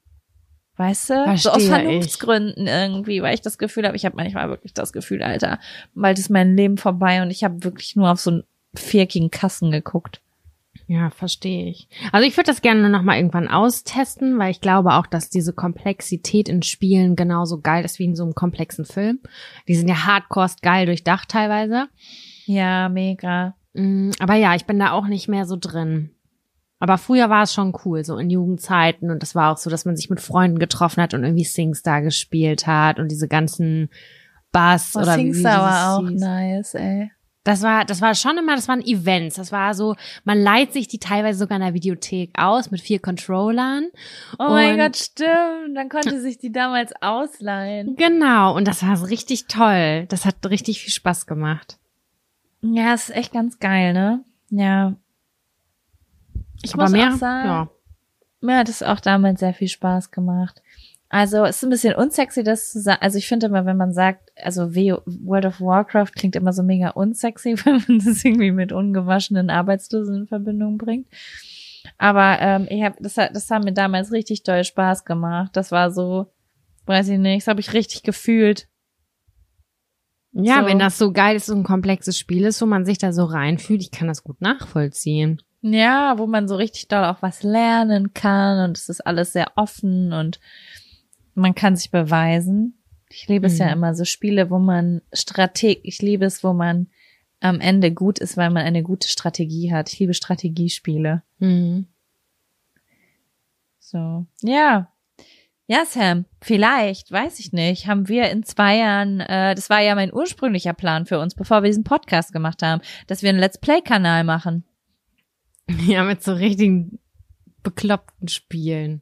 Speaker 1: Weißt du?
Speaker 2: Verstehe
Speaker 1: so aus
Speaker 2: ich.
Speaker 1: Vernunftsgründen irgendwie, weil ich das Gefühl habe, ich habe manchmal wirklich das Gefühl, Alter, bald ist mein Leben vorbei und ich habe wirklich nur auf so einen vierkigen Kassen geguckt.
Speaker 2: Ja, verstehe ich. Also ich würde das gerne noch mal irgendwann austesten, weil ich glaube auch, dass diese Komplexität in Spielen genauso geil ist wie in so einem komplexen Film. Die sind ja hardcore geil durchdacht teilweise.
Speaker 1: Ja, mega.
Speaker 2: Mm, Aber ja, ich bin da auch nicht mehr so drin. Aber früher war es schon cool, so in Jugendzeiten. Und das war auch so, dass man sich mit Freunden getroffen hat und irgendwie SingStar gespielt hat und diese ganzen Bass
Speaker 1: Boah,
Speaker 2: oder
Speaker 1: SingStar war auch
Speaker 2: hieß.
Speaker 1: nice, ey.
Speaker 2: Das war, das war schon immer, das waren Events. Das war so, man leiht sich die teilweise sogar in der Videothek aus mit vier Controllern.
Speaker 1: Oh mein Gott, stimmt. Dann konnte sich die damals ausleihen.
Speaker 2: Genau, und das war so richtig toll. Das hat richtig viel Spaß gemacht.
Speaker 1: Ja, ist echt ganz geil, ne? Ja. Ich
Speaker 2: Aber
Speaker 1: muss
Speaker 2: mehr,
Speaker 1: auch sagen,
Speaker 2: ja.
Speaker 1: mir hat es auch damals sehr viel Spaß gemacht. Also es ist ein bisschen unsexy, das zu sagen. Also ich finde immer, wenn man sagt, also World of Warcraft klingt immer so mega unsexy, <laughs> wenn man das irgendwie mit ungewaschenen Arbeitslosen in Verbindung bringt. Aber ähm, ich hab, das, hat, das hat mir damals richtig doll Spaß gemacht. Das war so, weiß ich nicht, das habe ich richtig gefühlt.
Speaker 2: Ja,
Speaker 1: So.
Speaker 2: wenn das so geil ist, so ein komplexes Spiel ist, wo man sich da so reinfühlt, ich kann das gut nachvollziehen.
Speaker 1: Ja, wo man so richtig doll auch was lernen kann und es ist alles sehr offen und man kann sich beweisen. Ich liebe es ja
Speaker 2: Mhm.
Speaker 1: immer so Spiele, wo man Strateg, ich liebe es, wo man am Ende gut ist, weil man eine gute Strategie hat. Ich liebe Strategiespiele.
Speaker 2: Mhm.
Speaker 1: So, ja. Ja, Sam, vielleicht, weiß ich nicht, haben wir in zwei Jahren, äh, das war ja mein ursprünglicher Plan für uns, bevor wir diesen Podcast gemacht haben, dass wir einen Let's Play-Kanal machen. <laughs>
Speaker 2: Ja, mit so richtigen bekloppten Spielen.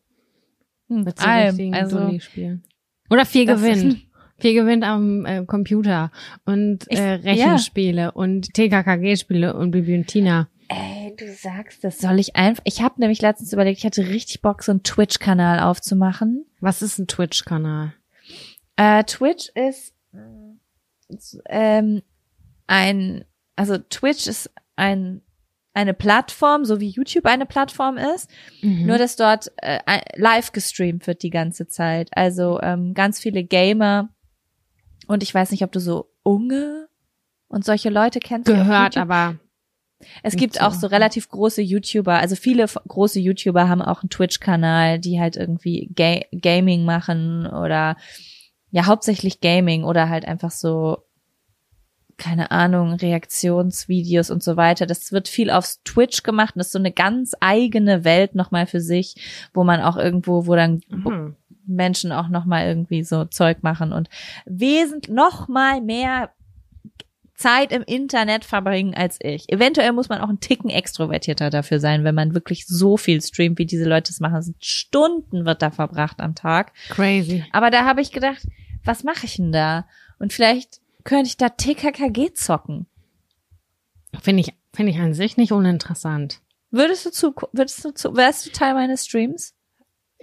Speaker 1: Hm,
Speaker 2: Mit so
Speaker 1: allem.
Speaker 2: richtigen
Speaker 1: also,
Speaker 2: Dulli-Spielen. Oder
Speaker 1: ist-
Speaker 2: gewinnt. Vier gewinnt am äh, Computer und äh, Rechenspiele und TKKG-Spiele und Bibi und Tina.
Speaker 1: Ey, du sagst das. Soll ich einfach. Ich habe nämlich letztens überlegt, ich hatte richtig Bock, so einen Twitch-Kanal aufzumachen.
Speaker 2: Was ist ein Twitch-Kanal?
Speaker 1: Äh, Twitch ist ähm, ein, also Twitch ist ein eine Plattform, so wie YouTube eine Plattform ist,
Speaker 2: Mhm.
Speaker 1: nur dass dort äh, live gestreamt wird die ganze Zeit. Also ähm, ganz viele Gamer und ich weiß nicht, ob du so Unge und solche Leute kennst.
Speaker 2: gehört, aber
Speaker 1: Es gibt
Speaker 2: so.
Speaker 1: auch so relativ große YouTuber, also viele große YouTuber haben auch einen Twitch-Kanal, die halt irgendwie Ga Gaming machen oder ja hauptsächlich Gaming oder halt einfach so keine Ahnung, Reaktionsvideos und so weiter. Das wird viel auf Twitch gemacht und das ist so eine ganz eigene Welt nochmal für sich, wo man auch irgendwo, wo dann
Speaker 2: mhm.
Speaker 1: Menschen auch nochmal irgendwie so Zeug machen und wesentlich noch mal mehr Zeit im Internet verbringen als ich. Eventuell muss man auch einen Ticken extrovertierter dafür sein, wenn man wirklich so viel streamt, wie diese Leute es machen. Stunden wird da verbracht am Tag.
Speaker 2: crazy.
Speaker 1: Aber da habe ich gedacht, was mache ich denn da? Und vielleicht könnte ich da TKKG zocken.
Speaker 2: Finde ich, finde ich an sich nicht uninteressant.
Speaker 1: Würdest du zu, würdest du zu, wärst du Teil meines Streams?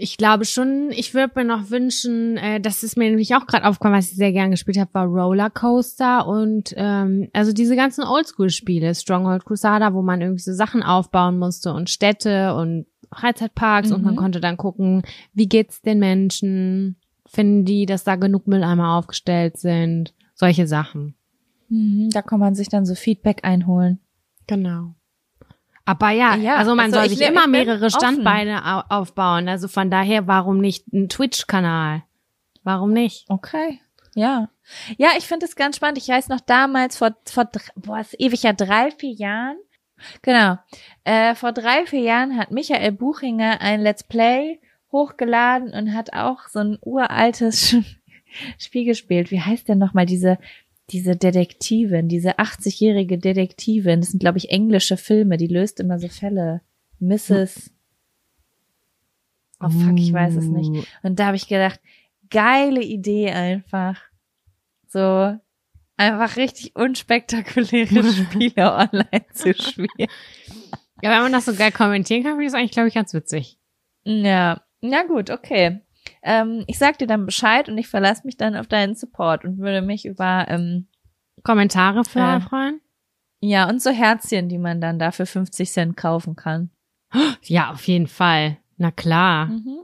Speaker 2: Ich glaube schon, ich würde mir noch wünschen, äh, das ist mir nämlich auch gerade aufgekommen, was ich sehr gern gespielt habe, war Rollercoaster und ähm, also diese ganzen Oldschool-Spiele, Stronghold Crusader, wo man irgendwie so Sachen aufbauen musste und Städte und Freizeitparks und man
Speaker 1: Mhm.
Speaker 2: konnte dann gucken, wie geht's den Menschen, finden die, dass da genug Mülleimer aufgestellt sind, solche Sachen.
Speaker 1: Mhm, da kann man sich dann so Feedback einholen.
Speaker 2: Genau. Aber ja,
Speaker 1: Ja,
Speaker 2: also man
Speaker 1: also
Speaker 2: soll
Speaker 1: ich
Speaker 2: sich
Speaker 1: le-
Speaker 2: immer mehrere
Speaker 1: offen.
Speaker 2: Standbeine au aufbauen. Also von daher, warum nicht ein Twitch-Kanal? Warum nicht?
Speaker 1: Okay. Ja. Ja, ich finde es ganz spannend. Ich weiß noch damals vor, vor boah, ist ewig ja, drei, vier Jahren. Genau. Äh, vor drei, vier Jahren hat Michael Buchinger ein Let's Play hochgeladen und hat auch so ein uraltes <laughs> Spiel gespielt. Wie heißt denn nochmal diese, diese Detektivin, diese 80-jährige Detektivin? Das sind, glaube ich, englische Filme, die löst immer so Fälle. Mrs. Oh fuck, ich weiß es nicht. Und da habe ich gedacht, geile Idee einfach. So einfach richtig unspektakuläre <laughs> Spiele online zu spielen.
Speaker 2: Ja, wenn man das so geil kommentieren kann, finde ich das eigentlich, glaube ich, ganz witzig.
Speaker 1: Ja, na gut, okay. Ähm, ich sag dir dann Bescheid und ich verlasse mich dann auf deinen Support und würde mich über ähm,
Speaker 2: Kommentare
Speaker 1: Äh.
Speaker 2: freuen?
Speaker 1: Ja, und so Herzchen, die man dann da für 50 Cent kaufen kann.
Speaker 2: Ja, auf jeden Fall. Na klar.
Speaker 1: Mhm.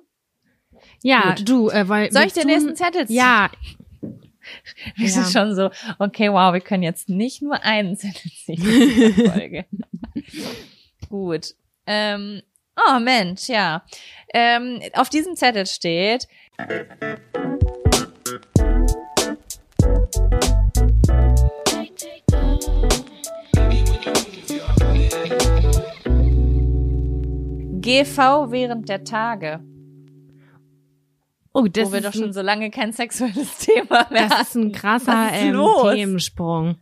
Speaker 2: Ja,
Speaker 1: Gut.
Speaker 2: du, äh, weil
Speaker 1: Soll ich den nächsten Zettel ziehen?
Speaker 2: Ja, <laughs>
Speaker 1: Wir
Speaker 2: Ja.
Speaker 1: sind schon so, okay, wow, wir können jetzt nicht nur einen Zettel ziehen in dieser <laughs> Folge. <laughs> Gut. Ähm, oh Mensch, ja. Ähm, auf diesem Zettel steht, GV während der Tage,
Speaker 2: oh, das
Speaker 1: wo wir
Speaker 2: ist
Speaker 1: doch schon so lange kein sexuelles Thema mehr
Speaker 2: Das ist ein krasser ähm? Themensprung.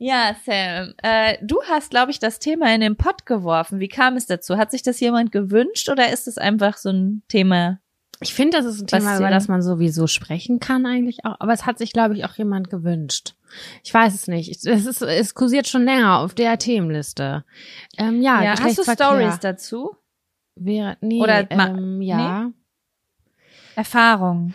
Speaker 1: Ja, Sam, äh, du hast, glaube ich, das Thema in den Pott geworfen. Wie kam es dazu? Hat sich das jemand gewünscht oder ist es einfach so ein Thema?
Speaker 2: Ich finde, das ist ein Thema, über das man sowieso sprechen kann eigentlich auch. Aber es hat sich, glaube ich, auch jemand gewünscht. Ich weiß es nicht. Ich- Es, ist, es kursiert schon länger auf der Themenliste. Ähm, ja,
Speaker 1: ja, hast du Stories dazu?
Speaker 2: Wäre, nee,
Speaker 1: Oder
Speaker 2: ähm, ja.
Speaker 1: Erfahrungen?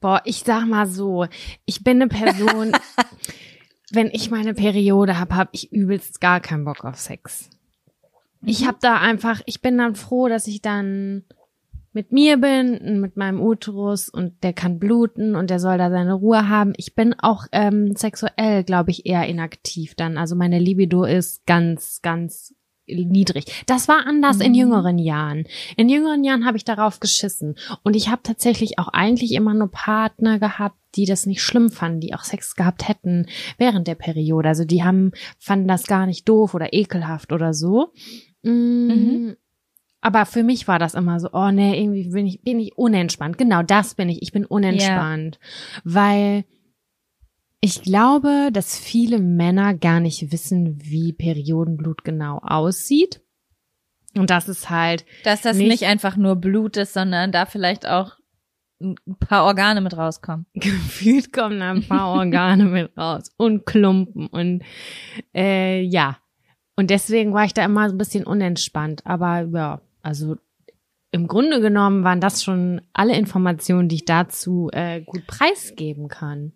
Speaker 2: Boah, ich sag mal so, ich bin eine Person, <laughs> wenn ich meine Periode hab, hab ich übelst gar keinen Bock auf Sex. Ich
Speaker 1: Mhm.
Speaker 2: hab da einfach, ich bin dann froh, dass ich dann mit mir bin, mit meinem Uterus und der kann bluten und der soll da seine Ruhe haben. Ich bin auch ähm, sexuell, glaube ich, eher inaktiv dann. Also meine Libido ist ganz, ganz niedrig. Das war anders in
Speaker 1: Mhm.
Speaker 2: jüngeren Jahren. In jüngeren Jahren habe ich darauf geschissen. Und ich habe tatsächlich auch eigentlich immer nur Partner gehabt, die das nicht schlimm fanden, die auch Sex gehabt hätten während der Periode. Also die haben, fanden das gar nicht doof oder ekelhaft oder so. Mm,
Speaker 1: Mhm.
Speaker 2: Aber für mich war das immer so, oh nee, irgendwie bin ich, bin ich unentspannt. Genau das bin ich. Ich bin unentspannt. Weil ich glaube, dass viele Männer gar nicht wissen, wie Periodenblut genau aussieht. Und das ist halt,
Speaker 1: Dass das
Speaker 2: Nicht-
Speaker 1: nicht, einfach nur Blut ist, sondern da vielleicht auch ein paar Organe mit rauskommen. <laughs>
Speaker 2: gefühlt kommen da ein paar Organe mit raus und Klumpen und äh, ja. Und deswegen war ich da immer so ein bisschen unentspannt. Aber ja, also im Grunde genommen waren das schon alle Informationen, die ich dazu äh, gut preisgeben kann.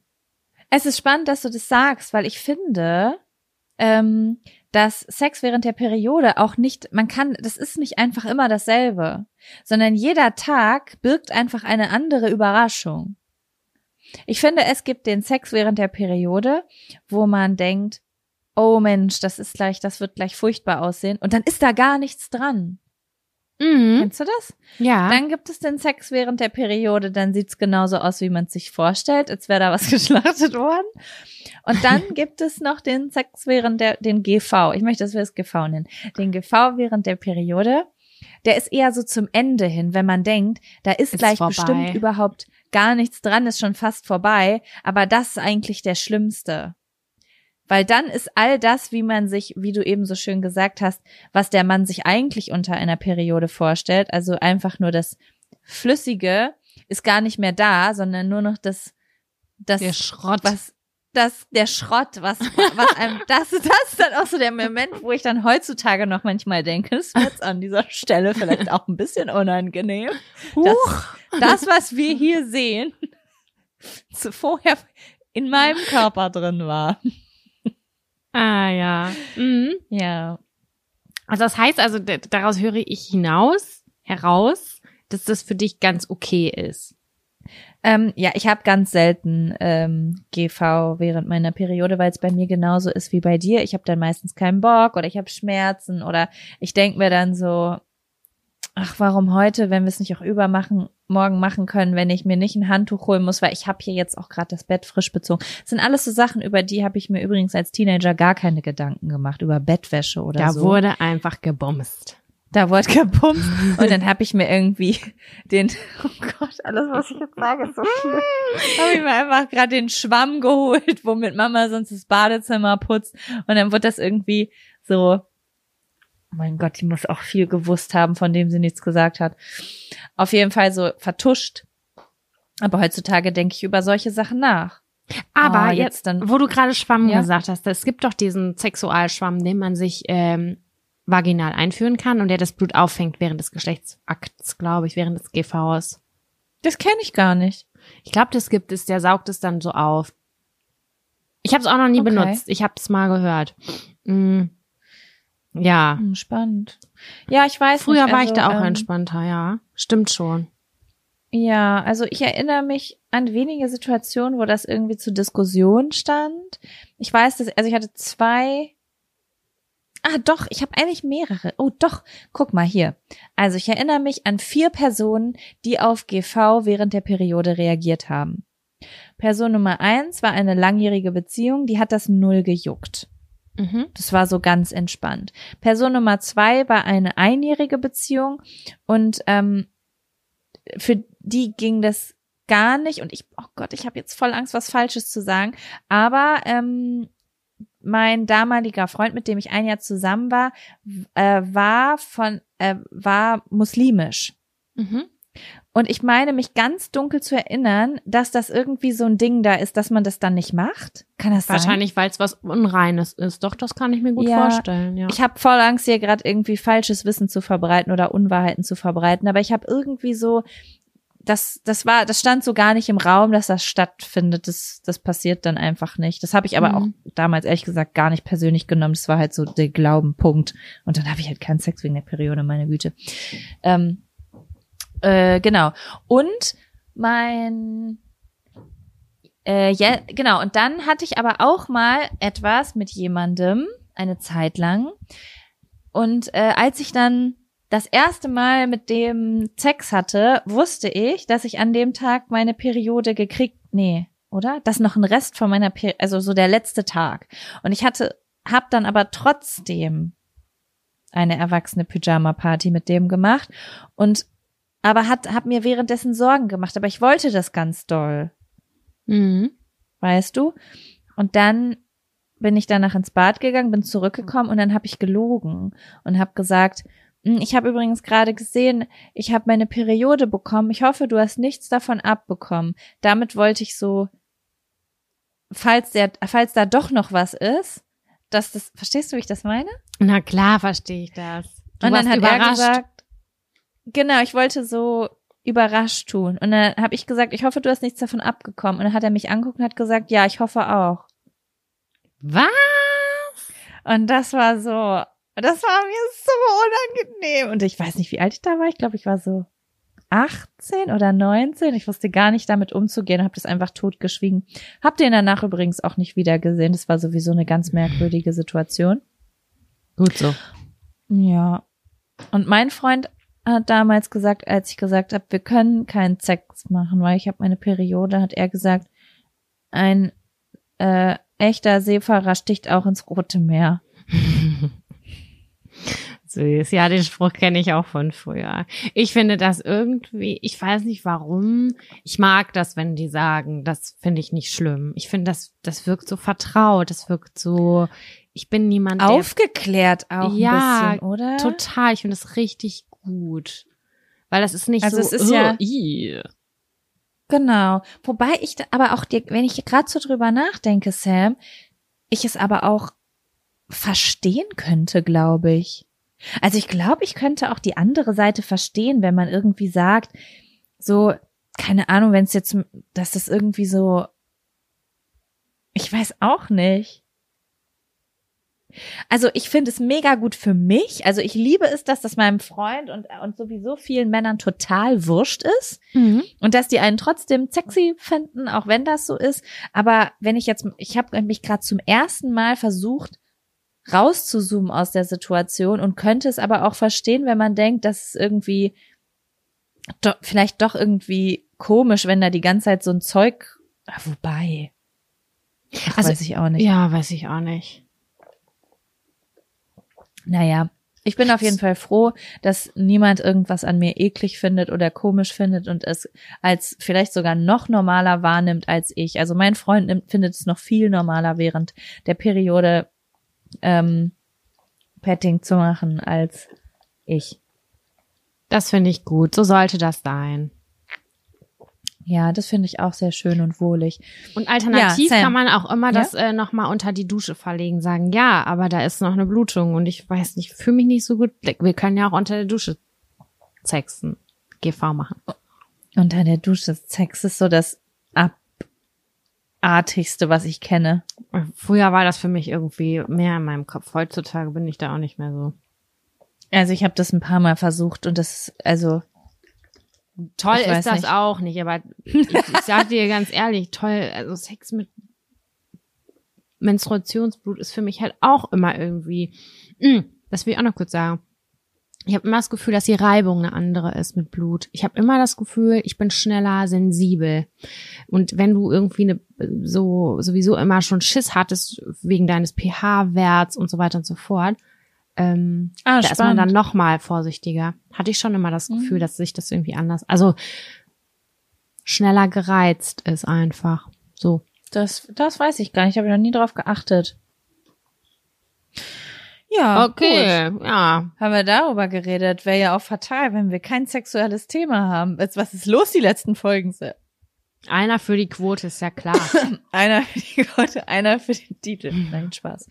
Speaker 1: Es ist spannend, dass du das sagst, weil ich finde, ähm, dass Sex während der Periode auch nicht, man kann, das ist nicht einfach immer dasselbe, sondern jeder Tag birgt einfach eine andere Überraschung. Ich finde, es gibt den Sex während der Periode, wo man denkt, oh Mensch, das ist gleich, das wird gleich furchtbar aussehen, und dann ist da gar nichts dran.
Speaker 2: Mhm.
Speaker 1: Kennst du das?
Speaker 2: Ja.
Speaker 1: Dann gibt es den Sex während der Periode, dann sieht's genauso aus, wie man es sich vorstellt, als wäre da was <laughs> geschlachtet worden. Und dann <laughs> gibt es noch den Sex während der, den GV. Ich möchte, dass wir es GV nennen. Den GV während der Periode. Der ist eher so zum Ende hin, wenn man denkt, da ist,
Speaker 2: Ist
Speaker 1: gleich
Speaker 2: vorbei.
Speaker 1: bestimmt überhaupt gar nichts dran, ist schon fast vorbei. Aber das ist eigentlich der Schlimmste. Weil dann ist all das, wie man sich, wie du eben so schön gesagt hast, was der Mann sich eigentlich unter einer Periode vorstellt, also einfach nur das Flüssige, ist gar nicht mehr da, sondern nur noch das, das,
Speaker 2: Der Schrott.
Speaker 1: was, das, der Schrott, was, was einem, <laughs> das, das ist dann auch so der Moment, wo ich dann heutzutage noch manchmal denke, es wird jetzt an dieser Stelle vielleicht auch ein bisschen unangenehm. Das, das, was wir hier sehen, vorher in meinem Körper drin war.
Speaker 2: Ah ja. Mhm.
Speaker 1: Ja.
Speaker 2: Also das heißt also, daraus höre ich hinaus, heraus, dass das für dich ganz okay ist.
Speaker 1: Ähm, ja, ich habe ganz selten ähm, GV während meiner Periode, weil es bei mir genauso ist wie bei dir. Ich habe dann meistens keinen Bock oder ich habe Schmerzen oder ich denk mir dann so, ach, warum heute, wenn wir es nicht auch übermachen, morgen machen können, wenn ich mir nicht ein Handtuch holen muss, weil ich habe hier jetzt auch gerade das Bett frisch bezogen. Das sind alles so Sachen, über die habe ich mir übrigens als Teenager gar keine Gedanken gemacht, über Bettwäsche oder
Speaker 2: Da
Speaker 1: so.
Speaker 2: wurde einfach gebumst.
Speaker 1: Da wurde gepumpt und dann habe ich mir irgendwie den, oh Gott, alles, was ich jetzt sage, ist so schlimm. habe ich mir einfach gerade den Schwamm geholt, womit Mama sonst das Badezimmer putzt und dann wird das irgendwie so, mein Gott, die muss auch viel gewusst haben, von dem sie nichts gesagt hat. Auf jeden Fall so vertuscht. Aber heutzutage denke ich über solche Sachen nach.
Speaker 2: Aber
Speaker 1: Oh,
Speaker 2: jetzt,
Speaker 1: dann-
Speaker 2: wo du gerade Schwamm
Speaker 1: Ja?
Speaker 2: gesagt hast, es gibt doch diesen Sexualschwamm, den man sich ähm, vaginal einführen kann und der das Blut auffängt während des Geschlechtsakts, glaube ich, während des GVs.
Speaker 1: Das kenne ich gar nicht.
Speaker 2: Ich glaube, das gibt es, der saugt es dann so auf. Ich habe es auch noch nie
Speaker 1: Okay.
Speaker 2: benutzt. Ich habe es mal gehört. Mm. Ja.
Speaker 1: Hm, spannend. Ja, ich weiß
Speaker 2: Früher
Speaker 1: nicht,
Speaker 2: war ich
Speaker 1: also,
Speaker 2: da auch
Speaker 1: ähm,
Speaker 2: entspannter, ja. Stimmt schon.
Speaker 1: Ja, also ich erinnere mich an wenige Situationen, wo das irgendwie zur Diskussion stand. Ich weiß, dass, also ich hatte zwei. Ah, doch, ich habe eigentlich mehrere. Oh, doch, guck mal hier. Also ich erinnere mich an vier Personen, die auf GV während der Periode reagiert haben. Person Nummer eins war eine langjährige Beziehung, die hat das null gejuckt.
Speaker 2: Mhm.
Speaker 1: Das war so ganz entspannt. Person Nummer zwei war eine einjährige Beziehung und ähm, für die ging das gar nicht. Und ich, oh Gott, ich habe jetzt voll Angst, was Falsches zu sagen. Aber ähm, mein damaliger Freund, mit dem ich ein Jahr zusammen war, äh, war von, äh, war muslimisch.
Speaker 2: Mhm.
Speaker 1: Und ich meine, mich ganz dunkel zu erinnern, dass das irgendwie so ein Ding da ist, dass man das dann nicht macht. Kann das sein?
Speaker 2: Wahrscheinlich, weil es was Unreines ist. Doch, das kann ich mir gut
Speaker 1: Ja,
Speaker 2: vorstellen, ja.
Speaker 1: Ich habe voll Angst, hier gerade irgendwie falsches Wissen zu verbreiten oder Unwahrheiten zu verbreiten. Aber ich habe irgendwie so, das, das war, das stand so gar nicht im Raum, dass das stattfindet. Das, das passiert dann einfach nicht. Das habe ich aber
Speaker 2: Mhm.
Speaker 1: auch damals ehrlich gesagt gar nicht persönlich genommen. Das war halt so der Glaubenpunkt. Und dann habe ich halt keinen Sex wegen der Periode, meine Güte. Ähm, äh, genau. Und mein äh, ja, genau, und dann hatte ich aber auch mal etwas mit jemandem, eine Zeit lang. Und äh, als ich dann das erste Mal mit dem Sex hatte, wusste ich, dass ich an dem Tag meine Periode gekriegt, nee, oder? Das noch ein Rest von meiner Periode, also so der letzte Tag. Und ich hatte, hab dann aber trotzdem eine erwachsene Pyjama-Party mit dem gemacht und aber hat, hab mir währenddessen Sorgen gemacht, aber ich wollte das ganz doll
Speaker 2: Mhm.
Speaker 1: weißt du? Und dann bin ich danach ins Bad gegangen, bin zurückgekommen und dann habe ich gelogen und habe gesagt, "Hm, ich habe übrigens gerade gesehen, ich habe meine Periode bekommen. Ich hoffe, du hast nichts davon abbekommen. Damit wollte ich so, falls der, falls da doch noch was ist, dass das, verstehst du, wie ich das meine?
Speaker 2: Na klar, verstehe ich das. Du
Speaker 1: und dann hat
Speaker 2: überrascht.
Speaker 1: er gesagt, genau, ich wollte so überrascht tun. Und dann habe ich gesagt, ich hoffe, du hast nichts davon abgekommen. Und dann hat er mich angeguckt und hat gesagt, ja, ich hoffe auch.
Speaker 2: Was?
Speaker 1: Und das war so, das war mir so unangenehm. Und ich weiß nicht, wie alt ich da war. Ich glaube, ich war so 18 oder 19. Ich wusste gar nicht damit umzugehen, habe das einfach totgeschwiegen. Hab den danach übrigens auch nicht wieder gesehen. Das war sowieso eine ganz merkwürdige Situation.
Speaker 2: Gut so.
Speaker 1: Ja. Und mein Freund hat damals gesagt, als ich gesagt habe, wir können keinen Sex machen, weil ich habe meine Periode, hat er gesagt, ein äh, echter Seefahrer sticht auch ins Rote Meer. <laughs>
Speaker 2: Süß. Ja, den Spruch kenne ich auch von früher. Ich finde das irgendwie, ich weiß nicht warum. Ich mag das, wenn die sagen, das finde ich nicht schlimm. Ich finde, das, das wirkt so vertraut. Das wirkt so, ich bin niemand,
Speaker 1: Aufgeklärt auch
Speaker 2: Ja,
Speaker 1: ein bisschen, oder?
Speaker 2: total. Ich finde das richtig gut. Weil das ist nicht
Speaker 1: Also
Speaker 2: so,
Speaker 1: es ist ja-
Speaker 2: "Oh, ih."
Speaker 1: Genau. Wobei ich da, aber auch dir, wenn ich gerade so drüber nachdenke, Sam, ich es aber auch verstehen könnte, glaube ich. Also ich glaube, ich könnte auch die andere Seite verstehen, wenn man irgendwie sagt, so, keine Ahnung, wenn es jetzt, dass das irgendwie so, ich weiß auch nicht. Also ich finde es mega gut für mich. Also ich liebe es, dass das meinem Freund und, und sowieso vielen Männern total wurscht ist. Und dass die einen trotzdem sexy finden, auch wenn das so ist. Aber wenn ich jetzt, ich habe mich gerade zum ersten Mal versucht, rauszuzoomen aus der Situation und könnte es aber auch verstehen, wenn man denkt, dass es irgendwie do, vielleicht doch irgendwie komisch, wenn da die ganze Zeit so ein Zeug. Wobei. Ach,
Speaker 2: Also,
Speaker 1: weiß ich auch nicht.
Speaker 2: Ja, weiß ich auch nicht.
Speaker 1: Naja, ich bin auf jeden Fall froh, dass niemand irgendwas an mir eklig findet oder komisch findet und es als vielleicht sogar noch normaler wahrnimmt als ich. Also mein Freund nimmt, findet es noch viel normaler während der Periode ähm, Petting zu machen als ich.
Speaker 2: Das finde ich gut. So sollte das sein.
Speaker 1: Ja, das finde ich auch sehr schön und wohlig.
Speaker 2: Und alternativ
Speaker 1: Ja,
Speaker 2: kann man auch immer
Speaker 1: Ja?
Speaker 2: das äh, nochmal unter die Dusche verlegen, sagen, ja, aber da ist noch eine Blutung und ich weiß nicht, fühle mich nicht so gut. Wir können ja auch unter der Dusche sexen, GV machen.
Speaker 1: Unter der Dusche Sex ist so das ab artigste, was ich kenne.
Speaker 2: Früher war das für mich irgendwie mehr in meinem Kopf. Heutzutage bin ich da auch nicht mehr so.
Speaker 1: Also ich habe das ein paar Mal versucht und das, also
Speaker 2: Toll
Speaker 1: Ich
Speaker 2: ist das
Speaker 1: nicht.
Speaker 2: auch nicht, aber ich, ich sag dir ganz <laughs> ehrlich, toll, also Sex mit Menstruationsblut ist für mich halt auch immer irgendwie, Mm, das will ich auch noch kurz sagen. Ich habe immer das Gefühl, dass die Reibung eine andere ist mit Blut. Ich habe immer das Gefühl, ich bin schneller sensibel. Und wenn du irgendwie eine, so sowieso immer schon Schiss hattest wegen deines pH-Werts und so weiter und so fort, ähm,
Speaker 1: ah,
Speaker 2: da ist man dann noch mal vorsichtiger. Hatte ich schon immer das Gefühl,
Speaker 1: Mhm.
Speaker 2: dass sich das irgendwie anders, also schneller gereizt ist einfach. So.
Speaker 1: Das, das weiß ich gar nicht. Habe ich noch nie drauf geachtet. Ja, gut.
Speaker 2: ja.
Speaker 1: Haben wir darüber geredet. Wäre ja auch fatal, wenn wir kein sexuelles Thema haben. Jetzt, was ist los, die letzten Folgen?
Speaker 2: Einer für die Quote ist ja klar. <laughs>
Speaker 1: Einer für die Quote, einer für den Titel. Nein, Spaß.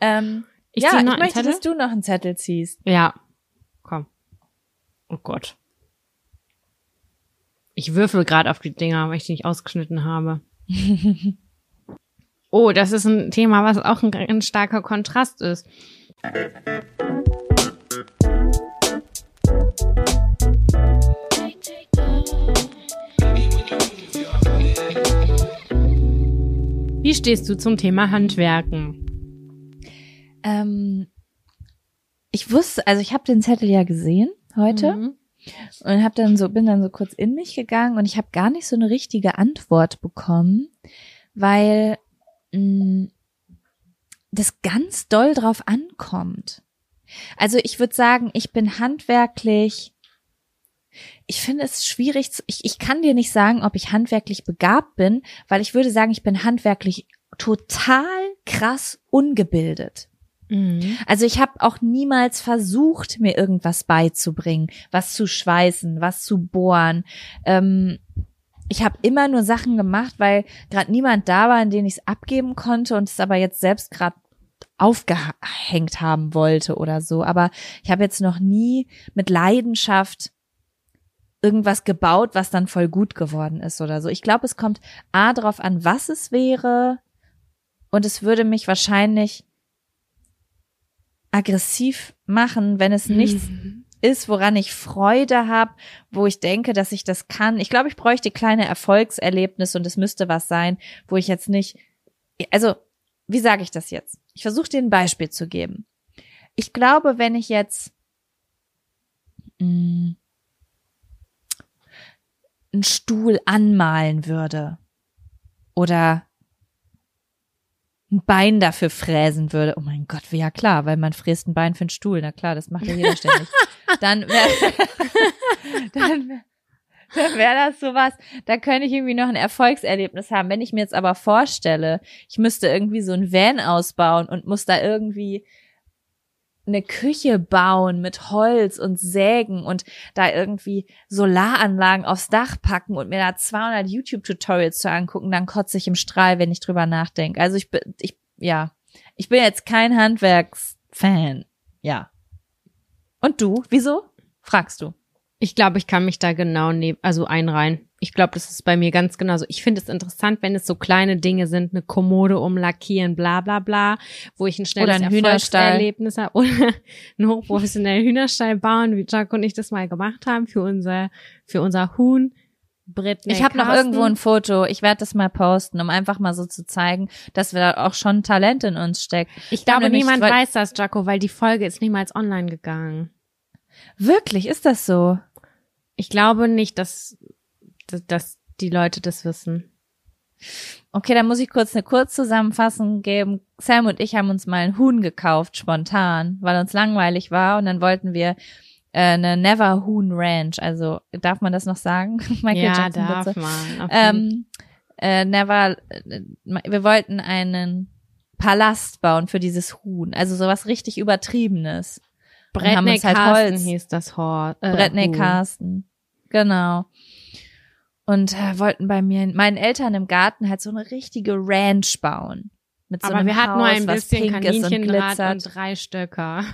Speaker 1: Ähm,
Speaker 2: Ich
Speaker 1: ja, ich möchte, dass du noch einen Zettel ziehst.
Speaker 2: Ja. Komm. Oh Gott. Ich würfel gerade auf die Dinger, weil ich die nicht ausgeschnitten habe. <laughs> oh, das ist ein Thema, was auch ein ganz starker Kontrast ist. Wie stehst du zum Thema Handwerken?
Speaker 1: Ähm, ich wusste, also ich habe den Zettel ja gesehen heute
Speaker 2: Mhm.
Speaker 1: und habe dann so bin dann so kurz in mich gegangen und ich habe gar nicht so eine richtige Antwort bekommen, weil mh, das ganz doll drauf ankommt. Also ich würde sagen, ich bin handwerklich. Ich finde es schwierig. zu- Ich, ich kann dir nicht sagen, ob ich handwerklich begabt bin, weil ich würde sagen, ich bin handwerklich total krass ungebildet.
Speaker 2: Mhm.
Speaker 1: Also ich habe auch niemals versucht, mir irgendwas beizubringen, was zu schweißen, was zu bohren. Ähm, ich habe immer nur Sachen gemacht, weil gerade niemand da war, in den ich es abgeben konnte und es aber jetzt selbst gerade aufgehängt haben wollte oder so. Aber ich habe jetzt noch nie mit Leidenschaft irgendwas gebaut, was dann voll gut geworden ist oder so. Ich glaube, es kommt A drauf an, was es wäre und es würde mich wahrscheinlich aggressiv machen, wenn es nichts ist, woran ich Freude habe, wo ich denke, dass ich das kann. Ich glaube, ich bräuchte kleine Erfolgserlebnisse und es müsste was sein, wo ich jetzt nicht, also wie sage ich das jetzt? Ich versuche dir ein Beispiel zu geben. Ich glaube, wenn ich jetzt mh, einen Stuhl anmalen würde oder ein Bein dafür fräsen würde. Oh mein Gott, ja klar, weil man fräst ein Bein für einen Stuhl. Na klar, das macht ja jeder ständig. <laughs> Dann wäre <laughs> dann wär, dann wär das sowas, da könnte ich irgendwie noch ein Erfolgserlebnis haben. Wenn ich mir jetzt aber vorstelle, ich müsste irgendwie so ein Van ausbauen und muss da irgendwie eine Küche bauen mit Holz und Sägen und da irgendwie Solaranlagen aufs Dach packen und mir da 200 YouTube-Tutorials zu angucken, dann kotze ich im Strahl, wenn ich drüber nachdenke. Also ich bin, ich, ja, ich bin jetzt kein Handwerksfan. Ja. Und du? Wieso? Fragst du.
Speaker 2: Ich glaube, ich kann mich da genau neben, also einreihen. Ich glaube, das ist bei mir ganz genauso. Ich finde es interessant, wenn es so kleine Dinge sind, eine Kommode umlackieren, bla bla bla, wo ich ein schnelles
Speaker 1: Oder ein.
Speaker 2: Erfolgserlebnis habe. <laughs> Oder einen hochprofessionellen Hühnerstall bauen, wie Jack und ich das mal gemacht haben für unser, für unser Huhn. Britney
Speaker 1: ich habe noch irgendwo ein Foto. Ich werde das mal posten, um einfach mal so zu zeigen, dass wir da auch schon Talent in uns steckt.
Speaker 2: Ich glaube,
Speaker 1: nämlich,
Speaker 2: niemand weiß das, Jaco, weil die Folge ist niemals online gegangen.
Speaker 1: Wirklich, ist das so?
Speaker 2: Ich glaube nicht, dass, dass, die Leute das wissen.
Speaker 1: Okay, dann muss ich kurz eine Kurzzusammenfassung geben. Sam und ich haben uns mal ein Huhn gekauft, spontan, weil uns langweilig war und dann wollten wir äh, eine Never Huhn Ranch. Also darf man das noch sagen? <laughs> Michael
Speaker 2: ja,
Speaker 1: Jackson
Speaker 2: darf
Speaker 1: bitte.
Speaker 2: man.
Speaker 1: Ähm, äh, Never, äh, wir wollten einen Palast bauen für dieses Huhn. Also sowas richtig Übertriebenes.
Speaker 2: Bretney
Speaker 1: uns halt
Speaker 2: Carsten
Speaker 1: Holz-
Speaker 2: hieß das Hor äh,
Speaker 1: Bretney
Speaker 2: Huhn.
Speaker 1: Carsten. Genau. Und äh, wollten bei mir, meinen Eltern im Garten halt so eine richtige Ranch bauen. Mit so
Speaker 2: Aber
Speaker 1: einem
Speaker 2: wir hatten
Speaker 1: Haus,
Speaker 2: nur ein bisschen
Speaker 1: und
Speaker 2: Kaninchenrad
Speaker 1: glitzert.
Speaker 2: und drei Stöcker.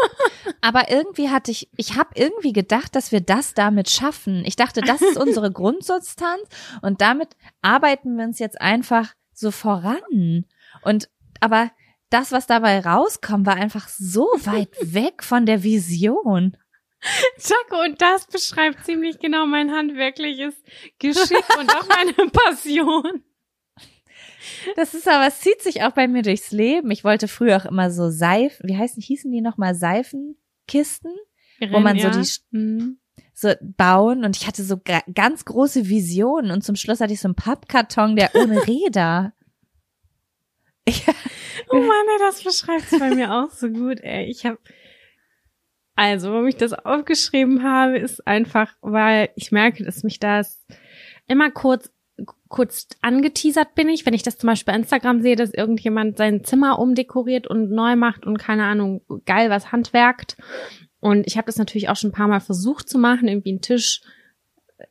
Speaker 2: <laughs>
Speaker 1: Aber irgendwie hatte ich, ich habe irgendwie gedacht, dass wir das damit schaffen. Ich dachte, das ist unsere <laughs> Grundsubstanz und damit arbeiten wir uns jetzt einfach so voran. Und aber das, was dabei rauskommt, war einfach so weit <laughs> weg von der Vision.
Speaker 2: Chaco, und das beschreibt ziemlich genau mein handwerkliches Geschick und auch meine <laughs> Passion.
Speaker 1: Das ist aber, es zieht sich auch bei mir durchs Leben. Ich wollte früher auch immer so Seifen, wie heißen, hießen die nochmal Seifenkisten? Wo man so die-
Speaker 2: Hm.
Speaker 1: so bauen und ich hatte so ga- ganz große Visionen und zum Schluss hatte ich so einen Pappkarton, der ohne <laughs> Räder. Ich,
Speaker 2: Oh Mann, ey, das beschreibt es bei mir auch so gut, ey. Ich habe also, warum ich das aufgeschrieben habe, ist einfach, weil ich merke, dass mich das immer kurz kurz angeteasert bin ich, wenn ich das zum Beispiel bei Instagram sehe, dass irgendjemand sein Zimmer umdekoriert und neu macht und keine Ahnung, geil was handwerkt. Und ich habe das natürlich auch schon ein paar Mal versucht zu machen, irgendwie einen Tisch.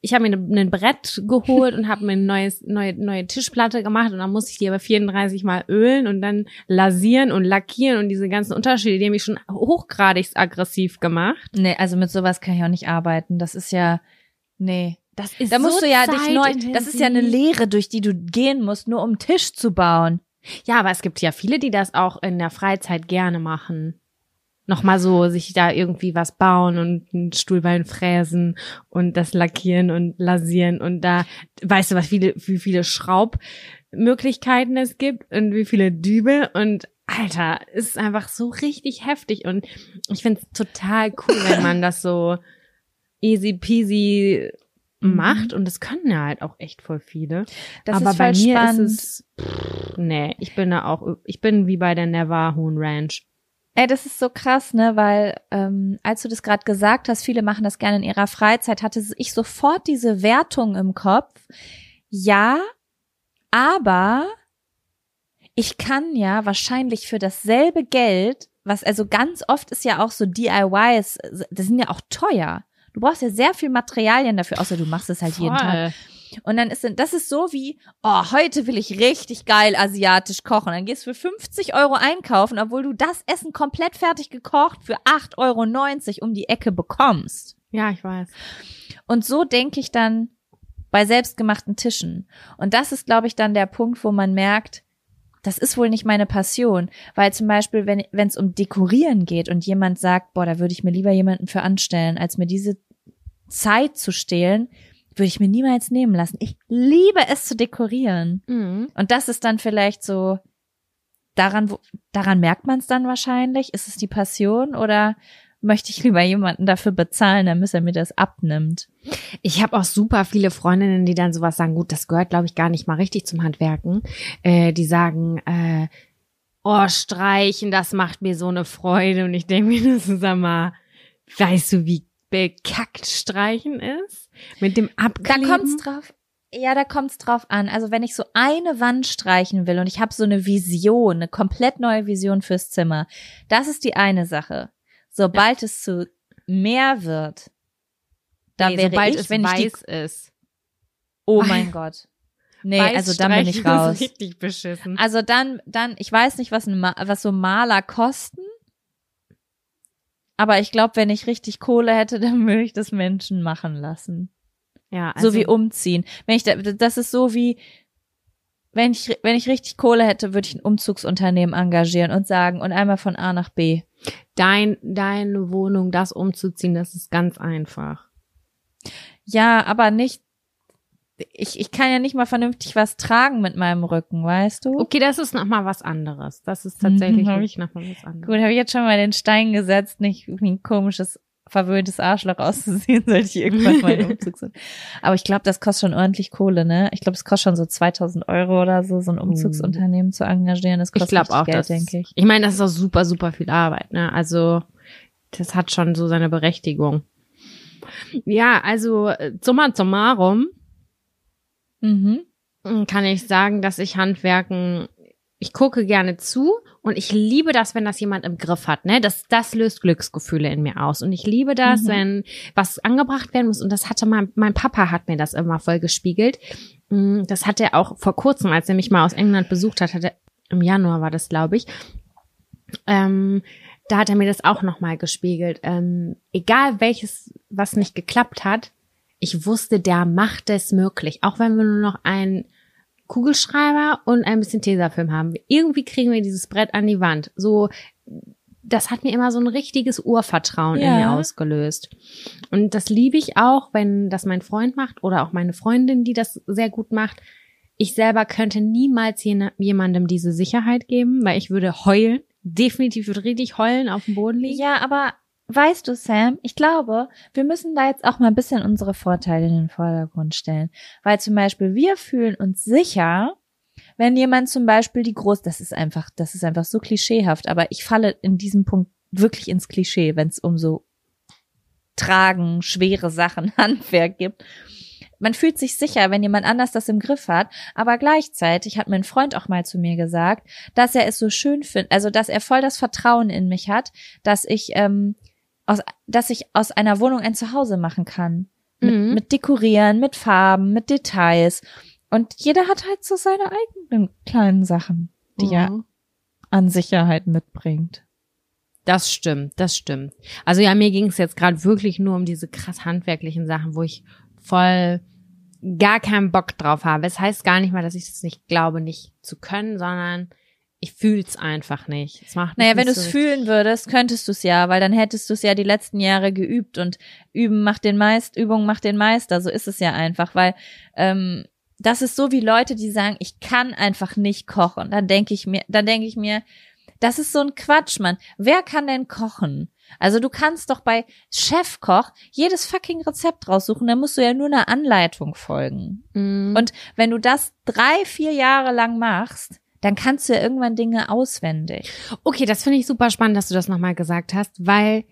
Speaker 2: Ich habe mir ne- ein Brett geholt und habe mir ein neues, neue, neue Tischplatte gemacht und dann musste ich die aber 34 Mal ölen und dann lasieren und lackieren und diese ganzen Unterschiede, die haben mich schon hochgradig aggressiv gemacht.
Speaker 1: nee, also mit sowas kann ich auch nicht arbeiten. Das ist ja, nee.
Speaker 2: Das ist
Speaker 1: Da musst
Speaker 2: so
Speaker 1: du ja dich neu, das ist ja eine. Lehre, durch die du gehen musst, nur um Tisch zu bauen.
Speaker 2: Ja, aber es gibt ja viele, die das auch in der Freizeit gerne machen. Nochmal so, sich da irgendwie was bauen und ein Stuhlbein fräsen und das lackieren und lasieren und da, weißt du, was viele, wie viele Schraubmöglichkeiten es gibt und wie viele Dübel und Alter, es ist einfach so richtig heftig und ich find's total cool, wenn man das so easy peasy
Speaker 1: Mhm.
Speaker 2: macht und das können ja halt auch echt voll viele.
Speaker 1: Das
Speaker 2: Aber
Speaker 1: ist
Speaker 2: bei mir
Speaker 1: spannend.
Speaker 2: ist es, pff, nee, ich bin da auch, ich bin wie bei der Navajo Ranch.
Speaker 1: Ey, das ist so krass, ne, weil ähm, als du das gerade gesagt hast, viele machen das gerne in ihrer Freizeit, hatte ich sofort diese Wertung im Kopf. Ja, aber ich kann ja wahrscheinlich für dasselbe Geld, was also ganz oft ist ja auch so DIYs, das sind ja auch teuer. Du brauchst ja sehr viel Materialien dafür, außer du machst es halt jeden Tag. Und dann ist das ist so wie, oh, heute will ich richtig geil asiatisch kochen. Dann gehst du für 50 Euro einkaufen, obwohl du das Essen komplett fertig gekocht für 8,90 Euro um die Ecke bekommst.
Speaker 2: Ja, ich weiß.
Speaker 1: Und so denke ich dann bei selbstgemachten Tischen. Und das ist, glaube ich, dann der Punkt, wo man merkt, das ist wohl nicht meine Passion. Weil zum Beispiel, wenn es um Dekorieren geht und jemand sagt, boah, da würde ich mir lieber jemanden für anstellen, als mir diese Zeit zu stehlen, würde ich mir niemals nehmen lassen. Ich liebe es zu dekorieren.
Speaker 2: Mhm.
Speaker 1: Und das ist dann vielleicht so, daran, wo, daran merkt man es dann wahrscheinlich. Ist es die Passion oder möchte ich lieber jemanden dafür bezahlen, damit er mir das abnimmt?
Speaker 2: Ich habe auch super viele Freundinnen, die dann sowas sagen, gut, das gehört, glaube ich, gar nicht mal richtig zum Handwerken. Äh, die sagen, äh, oh, streichen, das macht mir so eine Freude. Und ich denke mir, <laughs> das ist mal, weißt du, wie bekackt streichen ist? Mit dem
Speaker 1: Da
Speaker 2: Abkleben.
Speaker 1: kommt's drauf. Ja, da kommt's drauf an. Also wenn ich so eine Wand streichen will und ich habe so eine Vision, eine komplett neue Vision fürs Zimmer, das ist die eine Sache. Sobald es zu mehr wird, da
Speaker 2: nee,
Speaker 1: wäre
Speaker 2: sobald
Speaker 1: ich,
Speaker 2: es
Speaker 1: wenn ich die,
Speaker 2: weiß ist.
Speaker 1: oh
Speaker 2: Weiß-
Speaker 1: mein Gott. Nee,
Speaker 2: Weiß
Speaker 1: also dann bin ich
Speaker 2: streichen ist
Speaker 1: raus.
Speaker 2: richtig beschissen.
Speaker 1: Also dann, dann, ich weiß nicht, was, ein Ma was so Maler kosten. Aber ich glaube, wenn ich richtig Kohle hätte, <laughs> dann würde ich das Menschen machen lassen.
Speaker 2: ja, also,
Speaker 1: so wie umziehen. Wenn ich da, das ist so wie, wenn ich, wenn ich richtig Kohle hätte, würde ich ein Umzugsunternehmen engagieren und sagen, und einmal von A nach B.
Speaker 2: dein, deine Wohnung, das umzuziehen, das ist ganz einfach.
Speaker 1: Ja, aber nicht, ich, ich kann ja nicht mal vernünftig was tragen mit meinem Rücken, weißt du?
Speaker 2: Okay, das ist noch mal was anderes. Das ist tatsächlich
Speaker 1: Mhm,
Speaker 2: wirklich noch mal was anderes.
Speaker 1: Gut, habe ich jetzt schon mal den Stein gesetzt, nicht wie ein komisches, verwöhntes Arschloch auszusehen, <laughs> sollte ich irgendwann mal einen Umzug sind. <laughs> Aber ich glaube, das kostet schon ordentlich Kohle, ne? Ich glaube, es kostet schon so 2000 Euro oder so, so ein Umzugsunternehmen zu engagieren. Das
Speaker 2: Ich
Speaker 1: kostet richtig
Speaker 2: auch,
Speaker 1: Geld, denke ich.
Speaker 2: Ich meine, das ist auch super, super viel Arbeit, ne? Also, das hat schon so seine Berechtigung. Ja, also, äh, summa summarum
Speaker 1: Mhm.
Speaker 2: mm, kann ich sagen, dass ich Handwerken, ich gucke gerne zu und ich liebe das, wenn das jemand im Griff hat, ne? Das, das löst Glücksgefühle in mir aus. Und ich liebe das,
Speaker 1: Mhm.
Speaker 2: wenn was angebracht werden muss. Und das hatte mein, mein Papa hat mir das immer voll gespiegelt. Mm, Das hat er auch vor kurzem, als er mich mal aus England besucht hat, hat er im Januar war das, glaube ich. Ähm, da hat er mir das auch nochmal gespiegelt. Ähm, egal welches, was nicht geklappt hat, ich wusste, der macht es möglich. Auch wenn wir nur noch einen Kugelschreiber und ein bisschen Tesafilm haben. Irgendwie kriegen wir dieses Brett an die Wand. So, das hat mir immer so ein richtiges Urvertrauen
Speaker 1: Ja.
Speaker 2: in mir ausgelöst. Und das liebe ich auch, wenn das mein Freund macht oder auch meine Freundin, die das sehr gut macht. Ich selber könnte niemals jene- jemandem diese Sicherheit geben, weil ich würde heulen. Definitiv würde richtig heulen auf dem Boden liegen.
Speaker 1: Ja, aber weißt du, Sam, ich glaube, wir müssen da jetzt auch mal ein bisschen unsere Vorteile in den Vordergrund stellen. Weil zum Beispiel wir fühlen uns sicher, wenn jemand zum Beispiel die Groß, das ist einfach, das ist einfach so klischeehaft, aber ich falle in diesem Punkt wirklich ins Klischee, wenn es um so Tragen, schwere Sachen, <laughs> Handwerk gibt. Man fühlt sich sicher, wenn jemand anders das im Griff hat, aber gleichzeitig hat mein Freund auch mal zu mir gesagt, dass er es so schön findet, also dass er voll das Vertrauen in mich hat, dass ich ähm, aus, dass ich aus einer Wohnung ein Zuhause machen kann. Mit,
Speaker 2: Mhm.
Speaker 1: mit Dekorieren, mit Farben, mit Details. Und jeder hat halt so seine eigenen kleinen Sachen, die er
Speaker 2: Mhm.
Speaker 1: an Sicherheit mitbringt.
Speaker 2: Das stimmt, das stimmt. Also ja, mir ging es jetzt gerade wirklich nur um diese krass handwerklichen Sachen, wo ich voll gar keinen Bock drauf habe. Es heißt gar nicht mal, dass ich es nicht glaube, nicht zu können, sondern ich fühl's einfach nicht. Es macht
Speaker 1: Naja, wenn du
Speaker 2: nicht
Speaker 1: es
Speaker 2: so
Speaker 1: fühlen würdest, könntest du es ja, weil dann hättest du es ja die letzten Jahre geübt und üben macht den Meist, Übung macht den Meister. So ist es ja einfach, weil ähm, das ist so wie Leute, die sagen, ich kann einfach nicht kochen. Dann denke ich mir, dann denke ich mir, das ist so ein Quatsch, Mann. Wer kann denn kochen? Also du kannst doch bei Chefkoch jedes fucking Rezept raussuchen, dann musst du ja nur einer Anleitung folgen.
Speaker 2: Mhm.
Speaker 1: Und wenn du das drei, vier Jahre lang machst, dann kannst du ja irgendwann Dinge auswendig.
Speaker 2: Okay, das finde ich super spannend, dass du das nochmal gesagt hast, weil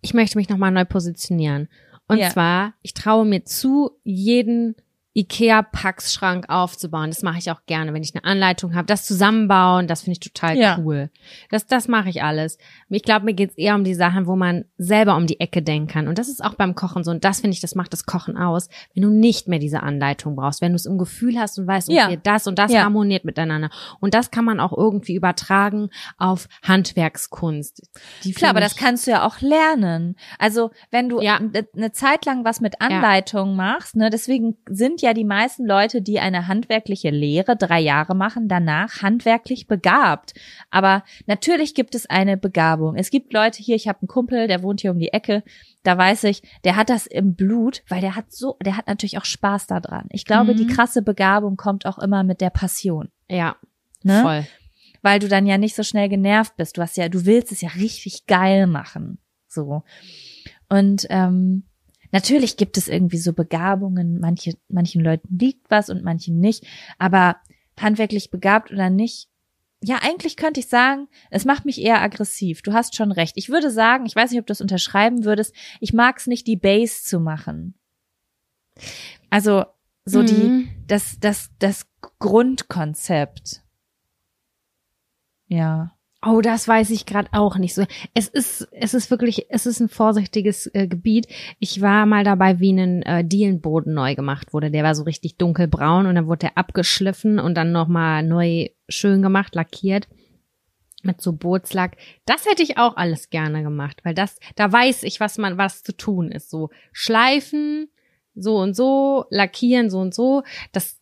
Speaker 2: ich möchte mich nochmal neu positionieren. Und
Speaker 1: Ja.
Speaker 2: zwar, ich traue mir zu, jeden IKEA-Packschrank aufzubauen. Das mache ich auch gerne, wenn ich eine Anleitung habe. Das zusammenbauen, das finde ich total
Speaker 1: Ja.
Speaker 2: cool. Das, das mache ich alles. Ich glaube, mir geht's eher um die Sachen, wo man selber um die Ecke denken kann. Und das ist auch beim Kochen so. Und das finde ich, das macht das Kochen aus, wenn du nicht mehr diese Anleitung brauchst, wenn du es im Gefühl hast und weißt,
Speaker 1: Ja.
Speaker 2: okay, das und das
Speaker 1: Ja.
Speaker 2: harmoniert miteinander. Und das kann man auch irgendwie übertragen auf Handwerkskunst.
Speaker 1: Klar, aber das kannst du ja auch lernen. Also wenn du
Speaker 2: Ja.
Speaker 1: ne- eine Zeit lang was mit Anleitung machst, ne, deswegen sind ja die meisten Leute, die eine handwerkliche Lehre drei Jahre machen, danach handwerklich begabt. Aber natürlich gibt es eine Begabung. Es gibt Leute hier, ich habe einen Kumpel, der wohnt hier um die Ecke, da weiß ich, der hat das im Blut, weil der hat so, der hat natürlich auch Spaß daran. Ich glaube,
Speaker 2: Mhm.
Speaker 1: die krasse Begabung kommt auch immer mit der Passion.
Speaker 2: Ja,
Speaker 1: Ne?
Speaker 2: voll.
Speaker 1: weil du dann ja nicht so schnell genervt bist. Du hast ja, du willst es ja richtig geil machen. So. Und ähm, natürlich gibt es irgendwie so Begabungen, manche, manchen Leuten liegt was und manchen nicht, aber handwerklich begabt oder nicht. Ja, eigentlich könnte ich sagen, es macht mich eher aggressiv. Du hast schon recht. Ich würde sagen, ich weiß nicht, ob du das unterschreiben würdest, ich mag es nicht, die Base zu machen. Also so die,
Speaker 2: Mhm.
Speaker 1: das, das, das Grundkonzept. Ja.
Speaker 2: Oh, das weiß ich gerade auch nicht so. Es ist, es ist wirklich, es ist ein vorsichtiges äh, Gebiet. Ich war mal dabei, wie ein äh, Dielenboden neu gemacht wurde. Der war so richtig dunkelbraun und dann wurde der abgeschliffen und dann nochmal neu schön gemacht, lackiert mit so Bootslack. Das hätte ich auch alles gerne gemacht, weil das, da weiß ich, was man, was zu tun ist. So schleifen, so und so, lackieren, so und so. Das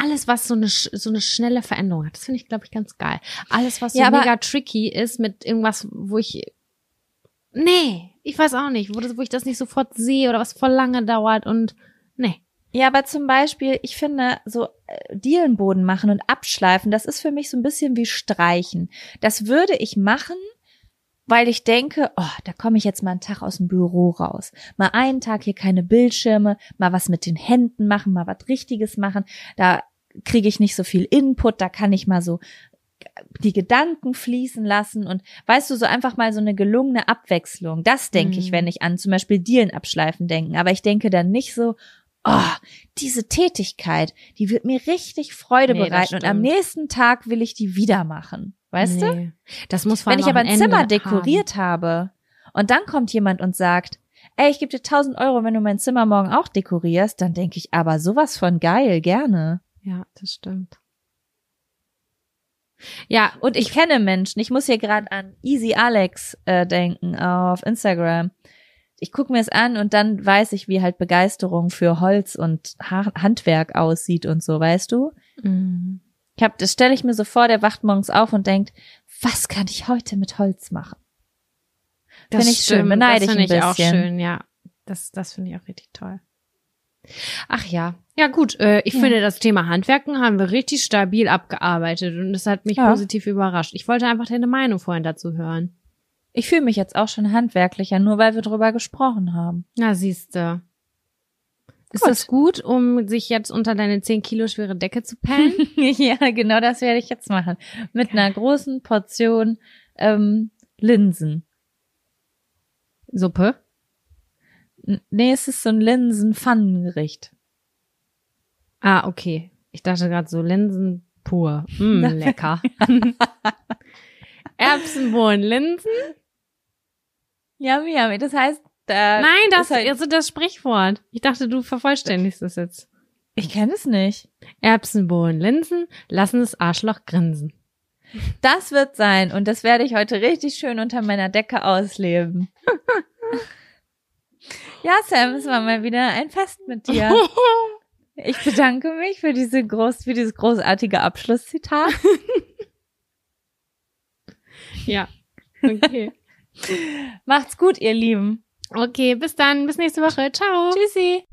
Speaker 2: alles, was so eine, so eine schnelle Veränderung hat, das finde ich, glaube ich, ganz geil. Alles, was so
Speaker 1: Ja,
Speaker 2: mega tricky ist mit irgendwas, wo ich, nee, ich weiß auch nicht, wo, das, wo ich das nicht sofort sehe oder was voll lange dauert und, nee.
Speaker 1: Ja, aber zum Beispiel, ich finde, so äh, Dielenboden machen und abschleifen, das ist für mich so ein bisschen wie Streichen. Das würde ich machen, weil ich denke, oh, da komme ich jetzt mal einen Tag aus dem Büro raus. Mal einen Tag hier keine Bildschirme, mal was mit den Händen machen, mal was Richtiges machen. Da kriege ich nicht so viel Input, da kann ich mal so die Gedanken fließen lassen und weißt du, so einfach mal so eine gelungene Abwechslung. Das denke ich,
Speaker 2: Mhm.
Speaker 1: wenn ich an zum Beispiel Dielen abschleifen denken. Aber ich denke dann nicht so, oh, diese Tätigkeit, die wird mir richtig Freude
Speaker 2: Nee,
Speaker 1: bereiten und am nächsten Tag will ich die wieder machen. Weißt du?
Speaker 2: nee. Das muss
Speaker 1: Wenn ich aber ein
Speaker 2: Ende
Speaker 1: Zimmer
Speaker 2: haben.
Speaker 1: dekoriert habe und dann kommt jemand und sagt, ey, ich gebe dir 1000 Euro, wenn du mein Zimmer morgen auch dekorierst, dann denke ich aber sowas von geil, gerne.
Speaker 2: Ja, das stimmt. Ja,
Speaker 1: Und ich kenne Menschen, ich muss hier gerade an Easy Alex äh, denken auf Instagram. Ich gucke mir es an und dann weiß ich, wie halt Begeisterung für Holz und ha Handwerk aussieht und so, weißt du?
Speaker 2: Mhm.
Speaker 1: Ich hab, das stelle ich mir so vor, der wacht morgens auf und denkt, was kann ich heute mit Holz machen?
Speaker 2: Das
Speaker 1: Finde ich schön,
Speaker 2: stimmt,
Speaker 1: beneide
Speaker 2: das
Speaker 1: ich
Speaker 2: finde
Speaker 1: ein
Speaker 2: ich auch
Speaker 1: bisschen.
Speaker 2: schön, ja. Das, das finde ich auch richtig toll. Ach ja. Ja gut, äh, ich
Speaker 1: Ja.
Speaker 2: finde, das Thema Handwerken haben wir richtig stabil abgearbeitet und das hat mich
Speaker 1: Ja.
Speaker 2: positiv überrascht. Ich wollte einfach deine Meinung vorhin dazu hören.
Speaker 1: Ich fühle mich jetzt auch schon handwerklicher, nur weil wir drüber gesprochen haben.
Speaker 2: Na, siehste. Ist
Speaker 1: Gut.
Speaker 2: das gut, um sich jetzt unter deine 10 Kilo schwere Decke zu pellen? <laughs>
Speaker 1: ja, genau das werde ich jetzt machen. Mit einer großen Portion ähm, Linsen.
Speaker 2: Suppe?
Speaker 1: Nee, es ist so ein Linsen-Pfannengericht.
Speaker 2: Ah, okay. Ich dachte gerade so Linsen pur. Mm, <laughs> lecker. <laughs> Erbsenbohnen, Linsen?
Speaker 1: Yummy, yummy. Das heißt, da
Speaker 2: Nein, das
Speaker 1: ist halt,
Speaker 2: also das Sprichwort. Ich dachte, du vervollständigst es jetzt.
Speaker 1: ich kenne es nicht.
Speaker 2: Erbsenbohnen, Linsen, lassen das Arschloch grinsen.
Speaker 1: Das wird sein und das werde ich heute richtig schön unter meiner Decke ausleben. <laughs> ja, Sam, es war mal wieder ein Fest mit dir. <laughs> Ich bedanke mich für diese groß, für dieses großartige Abschlusszitat. <laughs>
Speaker 2: ja. Okay. <laughs>
Speaker 1: Macht's gut, ihr Lieben.
Speaker 2: Okay, bis dann. Bis nächste Woche. Ciao.
Speaker 1: Tschüssi.